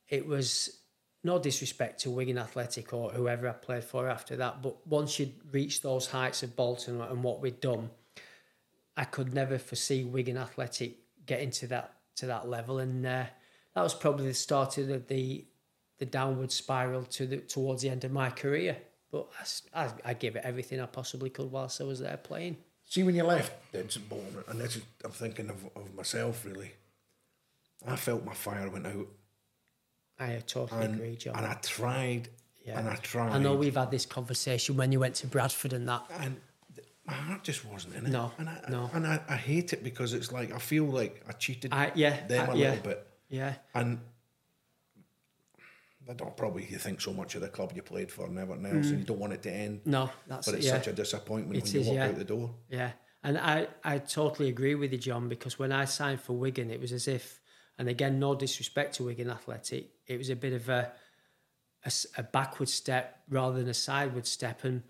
it was no disrespect to Wigan Athletic or whoever I played for after that, but once you'd reached those heights of Bolton and what we'd done, I could never foresee Wigan Athletic getting to that to that level, and uh, that was probably the start of the the, the downward spiral to the towards the end of my career. But I I gave it everything I possibly could whilst I was there playing. See, when you left Deds Bolton, and this is, I'm thinking of, of myself really, I felt my fire went out. I totally And, agree, John. and I tried, Yeah. and I tried. I know we've had this conversation when you went to Bradford and that. and my heart just wasn't in it. No, and I, no. and I, I hate it because it's like I feel like I cheated I yeah, them I- a yeah, little bit, Yeah, and I don't probably you think so much of the club you played for and everything else, and mm. you don't want it to end. no, that's but it's yeah. such a disappointment It when you walk yeah. out the door. Yeah, and I, I totally agree with you, John, because when I signed for Wigan, it was as if, and again, no disrespect to Wigan Athletic, it was a bit of a, a backward step rather than a sideward step. And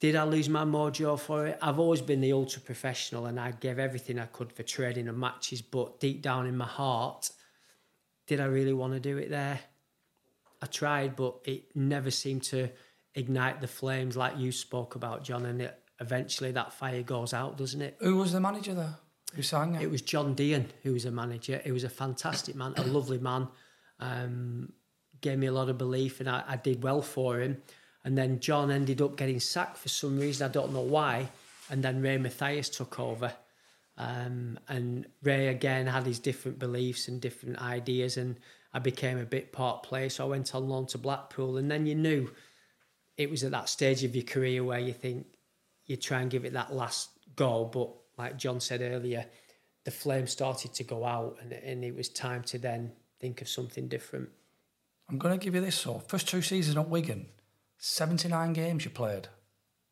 did I lose my mojo for it? I've always been the ultra professional and I gave everything I could for training and matches, but deep down in my heart, did I really want to do it there? I tried, but it never seemed to ignite the flames like you spoke about, John. And it, eventually that fire goes out, doesn't it? Who was the manager there? Who sang it? It was John Deehan who was a manager. He was a fantastic man, a lovely man. Um, gave me a lot of belief, and I, I did well for him. And then John ended up getting sacked for some reason. I don't know why. And then Ray Mathias took over. Um, and Ray again had his different beliefs and different ideas, and I became a bit part player. So I went on loan to Blackpool, and then you knew it was at that stage of your career where you think you try and give it that last go, but like John said earlier, the flame started to go out, and, and it was time to then think of something different. I'm going to give you this. So, first two seasons at Wigan, 79 games you played.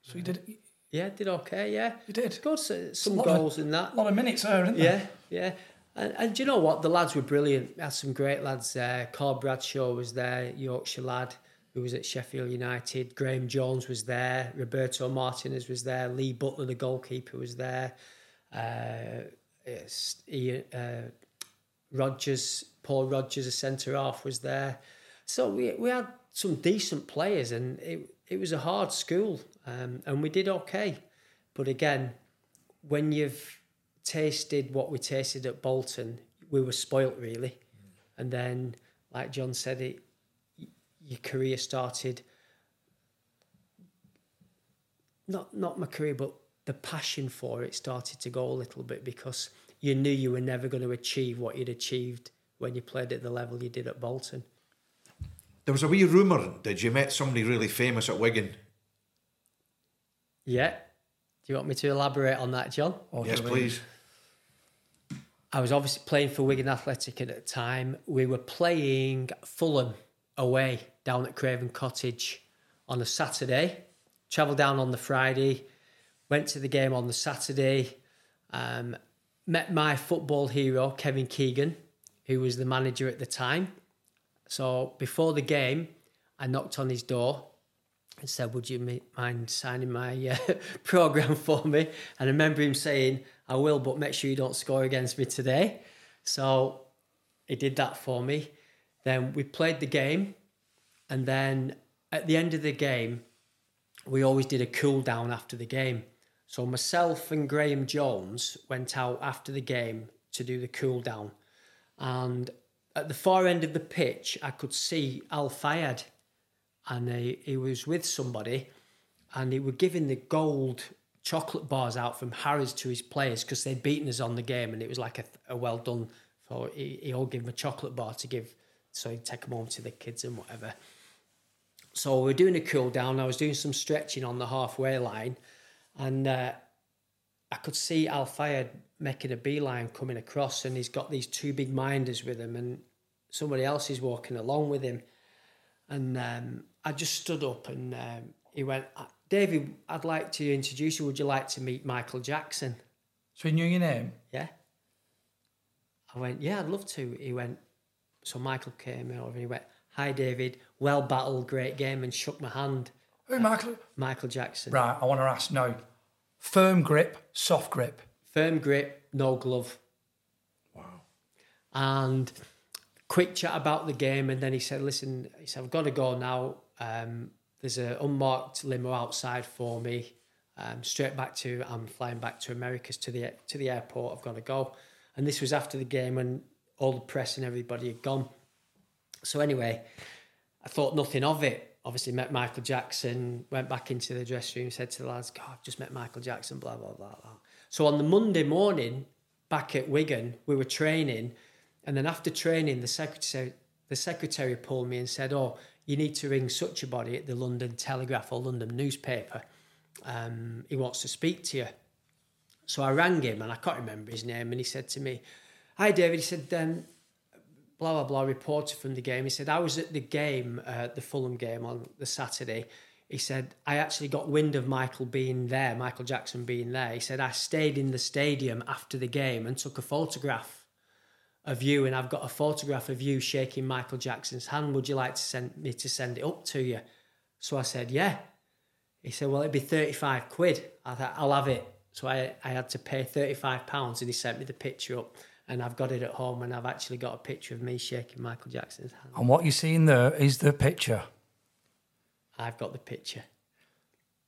So you did. Yeah, did okay. Yeah, You did. good. Some lot of- goals in that. A lot of minutes there, isn't there? Yeah, yeah. And, and you know what? The lads were brilliant. We had some great lads there. Carl Bradshaw was there, Yorkshire lad who was at Sheffield United. Graham Jones was there. Roberto Martinez was there. Lee Butler, the goalkeeper, was there. Uh, Ian, uh, Rogers, Paul Rogers, a centre half, was there. So we we had some decent players, and it it was a hard school, um, and we did okay. But again, when you've tasted what we tasted at Bolton, we were spoilt really. And then, like John said, it your career started. Not not my career, but the passion for it started to go a little bit because you knew you were never going to achieve what you'd achieved when you played at the level you did at Bolton. There was a wee rumour that you met somebody really famous at Wigan. Yeah. Do you want me to elaborate on that, John? Or yes, do we- please. I was obviously playing for Wigan Athletic at the time. We were playing Fulham away down at Craven Cottage on a Saturday. Travelled down on the Friday, went to the game on the Saturday. Um, met my football hero Kevin Keegan, who was the manager at the time. So before the game, I knocked on his door and said, "Would you mind signing my uh, program for me?" And I remember him saying, "I will, but make sure you don't score against me today." So he did that for me. Then we played the game, and then at the end of the game, we always did a cool down after the game. So myself and Graham Jones went out after the game to do the cool down, and at the far end of the pitch, I could see Al Fayed and he, he was with somebody and he were giving the gold chocolate bars out from Harrods to his players because they'd beaten us on the game, and it was like a, a well done. For he, he all give him a chocolate bar to give, so he'd take them home to the kids and whatever. So we were doing a cool down. I was doing some stretching on the halfway line, and uh, I could see Al Fayed making a beeline coming across, and he's got these two big minders with him, and somebody else is walking along with him. And um, I just stood up, and um, he went, "Uh, David, I'd like to introduce you. Would you like to meet Michael Jackson? So he knew your name. Yeah. I went, yeah, I'd love to. He went, so Michael came over and he went, hi, David, well battled, great game, and shook my hand. Who, Michael? Michael Jackson. Right, I want to ask now. Firm grip, soft grip. Firm grip, no glove. Wow. and quick chat about the game and then he said listen he said i've got to go now um, there's an unmarked limo outside for me um, straight back to i'm flying back to americas to the to the airport. I've got to go. And this was after the game when all the press and everybody had gone. So anyway i thought nothing of it. Obviously met michael jackson went back into the dressing room said to the lads god i've just met michael jackson blah blah blah blah. So on the monday morning back at wigan we were training. And then after training, the secretary the secretary pulled me and said, "Oh, you need to ring such a body at the London Telegraph or London newspaper. Um, he wants to speak to you." So I rang him, and I can't remember his name, and he said to me, "Hi, David." He said, um, "Blah blah blah." Reporter from the game. He said, "I was at the game, uh, the Fulham game on the Saturday." He said, "I actually got wind of Michael being there, Michael Jackson being there." He said, "I stayed in the stadium after the game and took a photograph." Of you and I've got a photograph of you shaking Michael Jackson's hand. Would you like to send me to send it up to you? So I said, yeah. He said, well, it'd be 35 quid. I thought, I'll have it. So I, I had to pay 35 pounds and he sent me the picture up and I've got it at home and I've actually got a picture of me shaking Michael Jackson's hand. And what you're seeing there is the picture. I've got the picture.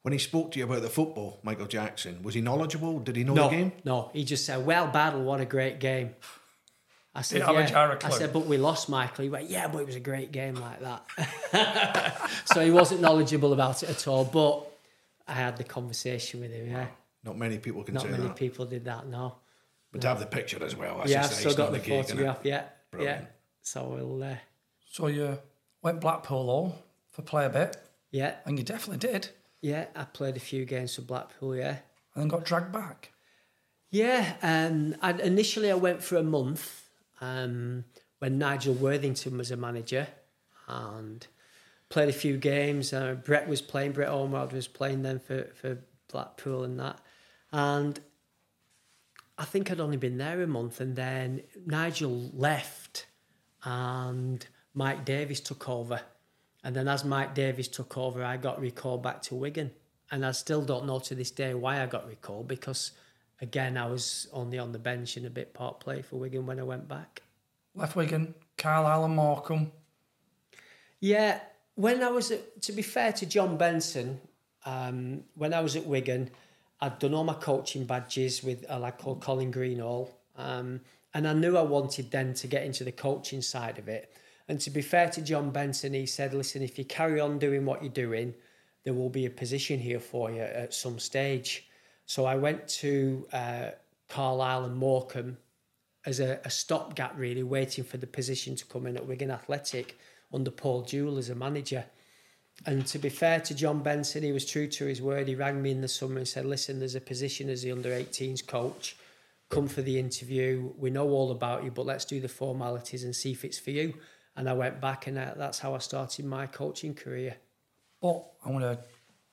When he spoke to you about the football, Michael Jackson, was he knowledgeable? Did he know no, the game? No, he just said, well, battle, what a great game. I said, Didn't have a yeah. I said, but we lost, Michael. He went, yeah, but it was a great game like that. so he wasn't knowledgeable about it at all. But I had the conversation with him. Yeah, Not many people can not say many that. people did that. No. But to have the picture as well, that's yeah, I've still got the cake, photograph. Yeah, yeah. So we'll. Uh, So you went Blackpool all for play a bit, yeah, and you definitely did, yeah. I played a few games for Blackpool. Yeah. and then got dragged back. Yeah, um, I, initially I went for a month um, when Nigel Worthington was a manager and played a few games. Uh, Brett was playing, Brett Ormerod was playing then for, for Blackpool and that. And I think I'd only been there a month and then Nigel left and Mike Davies took over. And then as Mike Davies took over, I got recalled back to Wigan. And I still don't know to this day why I got recalled because, again, I was only on the bench and a bit part play for Wigan when I went back. Left Wigan, Carlisle and Morecambe. Yeah, when I was at, to be fair to John Benson, um, when I was at Wigan, I'd done all my coaching badges with a lad called Colin Greenall. Um, and I knew I wanted then to get into the coaching side of it. And to be fair to John Benson, he said, listen, if you carry on doing what you're doing, there will be a position here for you at some stage. So I went to uh, Carlisle and Morecambe as a, a stopgap, really, waiting for the position to come in at Wigan Athletic under Paul Jewell as a manager. And to be fair to John Benson, he was true to his word. He rang me in the summer and said, Listen, there's a position as the under 18s coach. Come for the interview. We know all about you, but let's do the formalities and see if it's for you. And I went back, and uh, that's how I started my coaching career. But I want to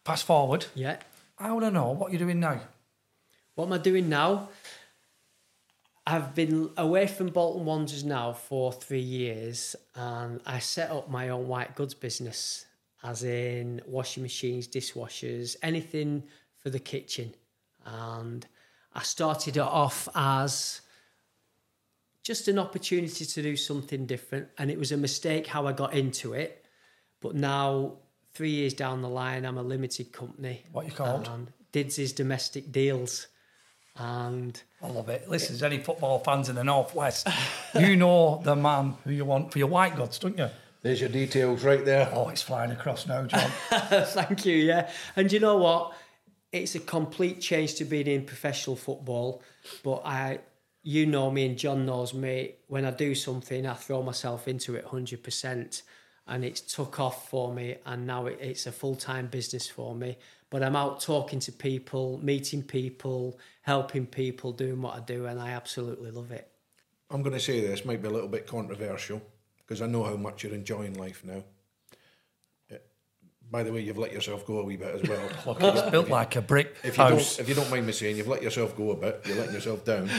pass forward. Yeah. I want to know what you're doing now. What am I doing now? I've been away from Bolton Wanderers now for three years, and I set up my own white goods business, as in washing machines, dishwashers, anything for the kitchen. And I started it off as just an opportunity to do something different, and it was a mistake how I got into it. But now, three years down the line, I'm a limited company. What you called? And Dids' his domestic deals. And I love it. Listen, there's any football fans in the Northwest, you know the man who you want for your white goods, don't you? There's your details right there. Oh, it's flying across now, John. Thank you. Yeah, and you know what? It's a complete change to being in professional football, but I, you know me, and John knows me. When I do something, I throw myself into it hundred percent, and it's took off for me, and now it, it's a full time business for me. But I'm out talking to people, meeting people, helping people, doing what I do, and I absolutely love it. I'm going to say this might be a little bit controversial because I know how much you're enjoying life now. Uh, By the way, you've let yourself go a wee bit as well. Look, it's built like a brick if you house. don't, if you don't mind me saying, you've let yourself go a bit. You're letting yourself down.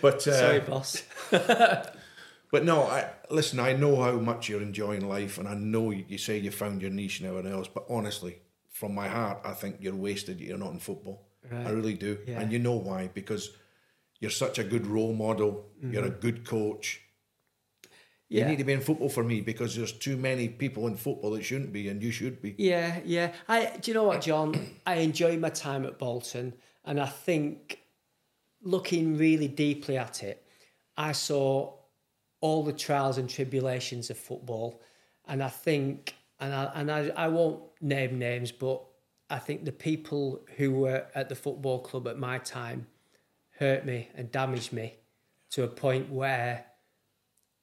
But uh, Sorry, boss. But no, I listen. I know how much you're enjoying life, and I know you, you say you found your niche and everything else. But honestly, from my heart, I think you're wasted. You're not in football. I really do, Yeah. and you know why? Because you're such a good role model. You're Mm-hmm. a good coach. Yeah. You need to be in football for me because there's too many people in football that shouldn't be, and you should be. Yeah, yeah. I do you know what, John? I enjoyed my time at Bolton, and I think looking really deeply at it, I saw all the trials and tribulations of football, and I think, and I and I, I won't name names, but I think the people who were at the football club at my time hurt me and damaged me to a point where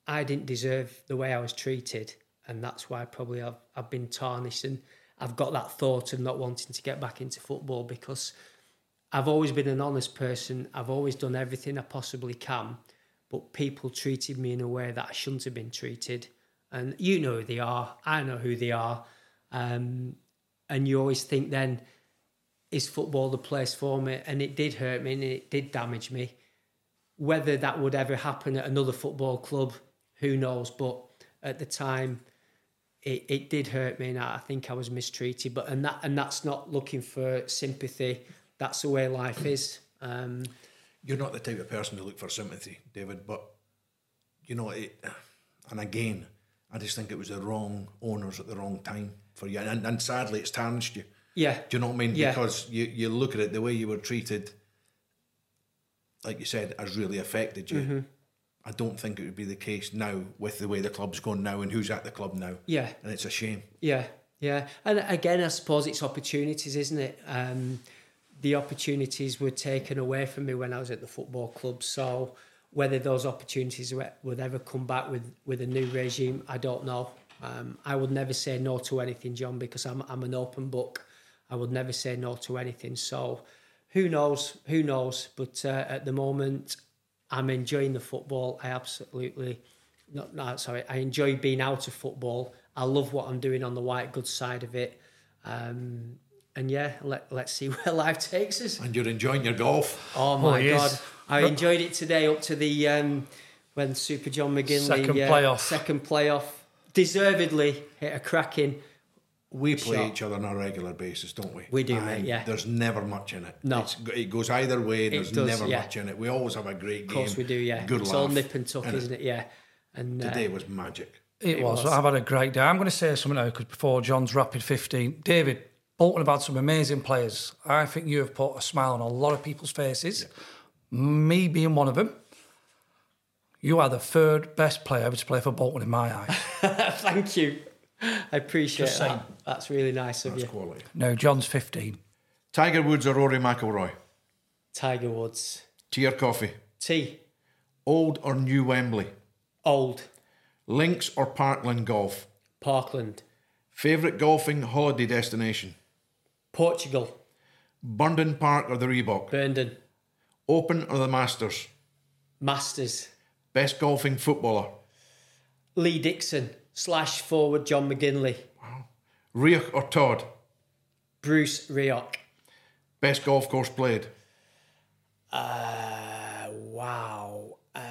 I didn't deserve the way I was treated, and that's why probably I've I've been tarnished and I've got that thought of not wanting to get back into football because I've always been an honest person. I've always done everything I possibly can, but people treated me in a way that I shouldn't have been treated. And you know who they are. I know who they are. Um, and you always think then, is football the place for me? And it did hurt me and it did damage me whether that would ever happen at another football club, who knows? But at the time, it, it did hurt me, and I think I was mistreated. But and that and that's not looking for sympathy. That's the way life is. Um, You're not the type of person to look for sympathy, David. But you know, it, and again, I just think it was the wrong owners at the wrong time for you, and, and sadly, it's tarnished you. yeah, Do you know what I mean? Yeah. Because you, you look at it, the way you were treated, like you said, has really affected you. Mm-hmm. I don't think it would be the case now with the way the club's going now and who's at the club now. Yeah. And it's a shame. Yeah, yeah. And again, I suppose it's opportunities, isn't it? Um, the opportunities were taken away from me when I was at the football club. So whether those opportunities would ever come back with, with a new regime, I don't know. Um, I would never say no to anything, John, because I'm, I'm an open book. I would never say no to anything. So who knows? Who knows? But uh, at the moment, I'm enjoying the football. I absolutely, not, no, sorry, I enjoy being out of football. I love what I'm doing on the white goods side of it. Um, and yeah, let, let's see where life takes us. And you're enjoying your golf. Oh my he is. God. I enjoyed it today up to the, um, when Super John McGinley, Second uh, playoff. second playoff, deservedly hit a cracking. We play Shot. each other on a regular basis, don't we? We do, And mate, yeah. There's never much in it. No. It's, it goes either way. There's does, never yeah. much in it. We always have a great Of course we do, yeah. Good it's laugh. all nip and tuck, isn't it? Yeah. And uh, Today was magic. It, It was. was. I've had a great day. I'm going to say something now because before John's rapid 15, David, Bolton have had some amazing players. I think you have put a smile on a lot of people's faces, me being one of them. You are the third best player ever to play for Bolton in my eyes. thank you. I appreciate Just saying. that. That's really nice of That's you. quality. no, John's 15. Tiger Woods or Rory McIlroy? Tiger Woods. Tea or coffee? Tea. Old or new Wembley? Old. Links or Parkland golf? Parkland. Favourite golfing holiday destination? Portugal. Burnden Park or the Reebok? Burnden. Open or the Masters? Masters. Best golfing footballer? Lee Dixon. Slash forward John McGinley. Wow. Rioch or Todd? Bruce Rioch. Best golf course played? Uh, wow. Um,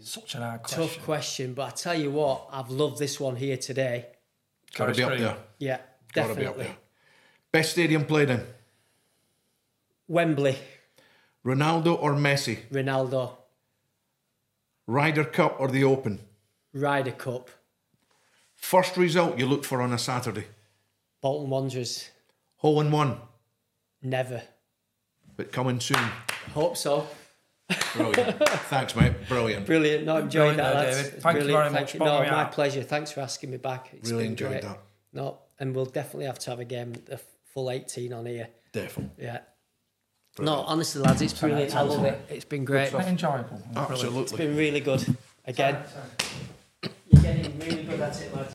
Such an hard question. tough question, but I tell you what, I've loved this one here today. Got to be up there. Yeah, Got to definitely. Be up there. Best stadium played in? Wembley. Ronaldo or Messi? Ronaldo. Ryder Cup or the Open? Ryder Cup. First result you look for on a Saturday? Bolton Wanderers. Hole in one, Never. but coming soon. Hope so. Brilliant. Thanks, mate. Brilliant. Brilliant. No, enjoyed Brilliant that, there, lads. David. It's Thank you brilliant. very much Thank you. No, my out. pleasure. Thanks for asking me back. It's Really enjoyed great. that. No, and we'll definitely have to have a game, a full 18 on here. Definitely. Yeah. No, honestly, lads, it's brilliant. I love it. It's been great. Quite enjoyable. It's Absolutely. been really good. Again, you're getting really good at it, lads.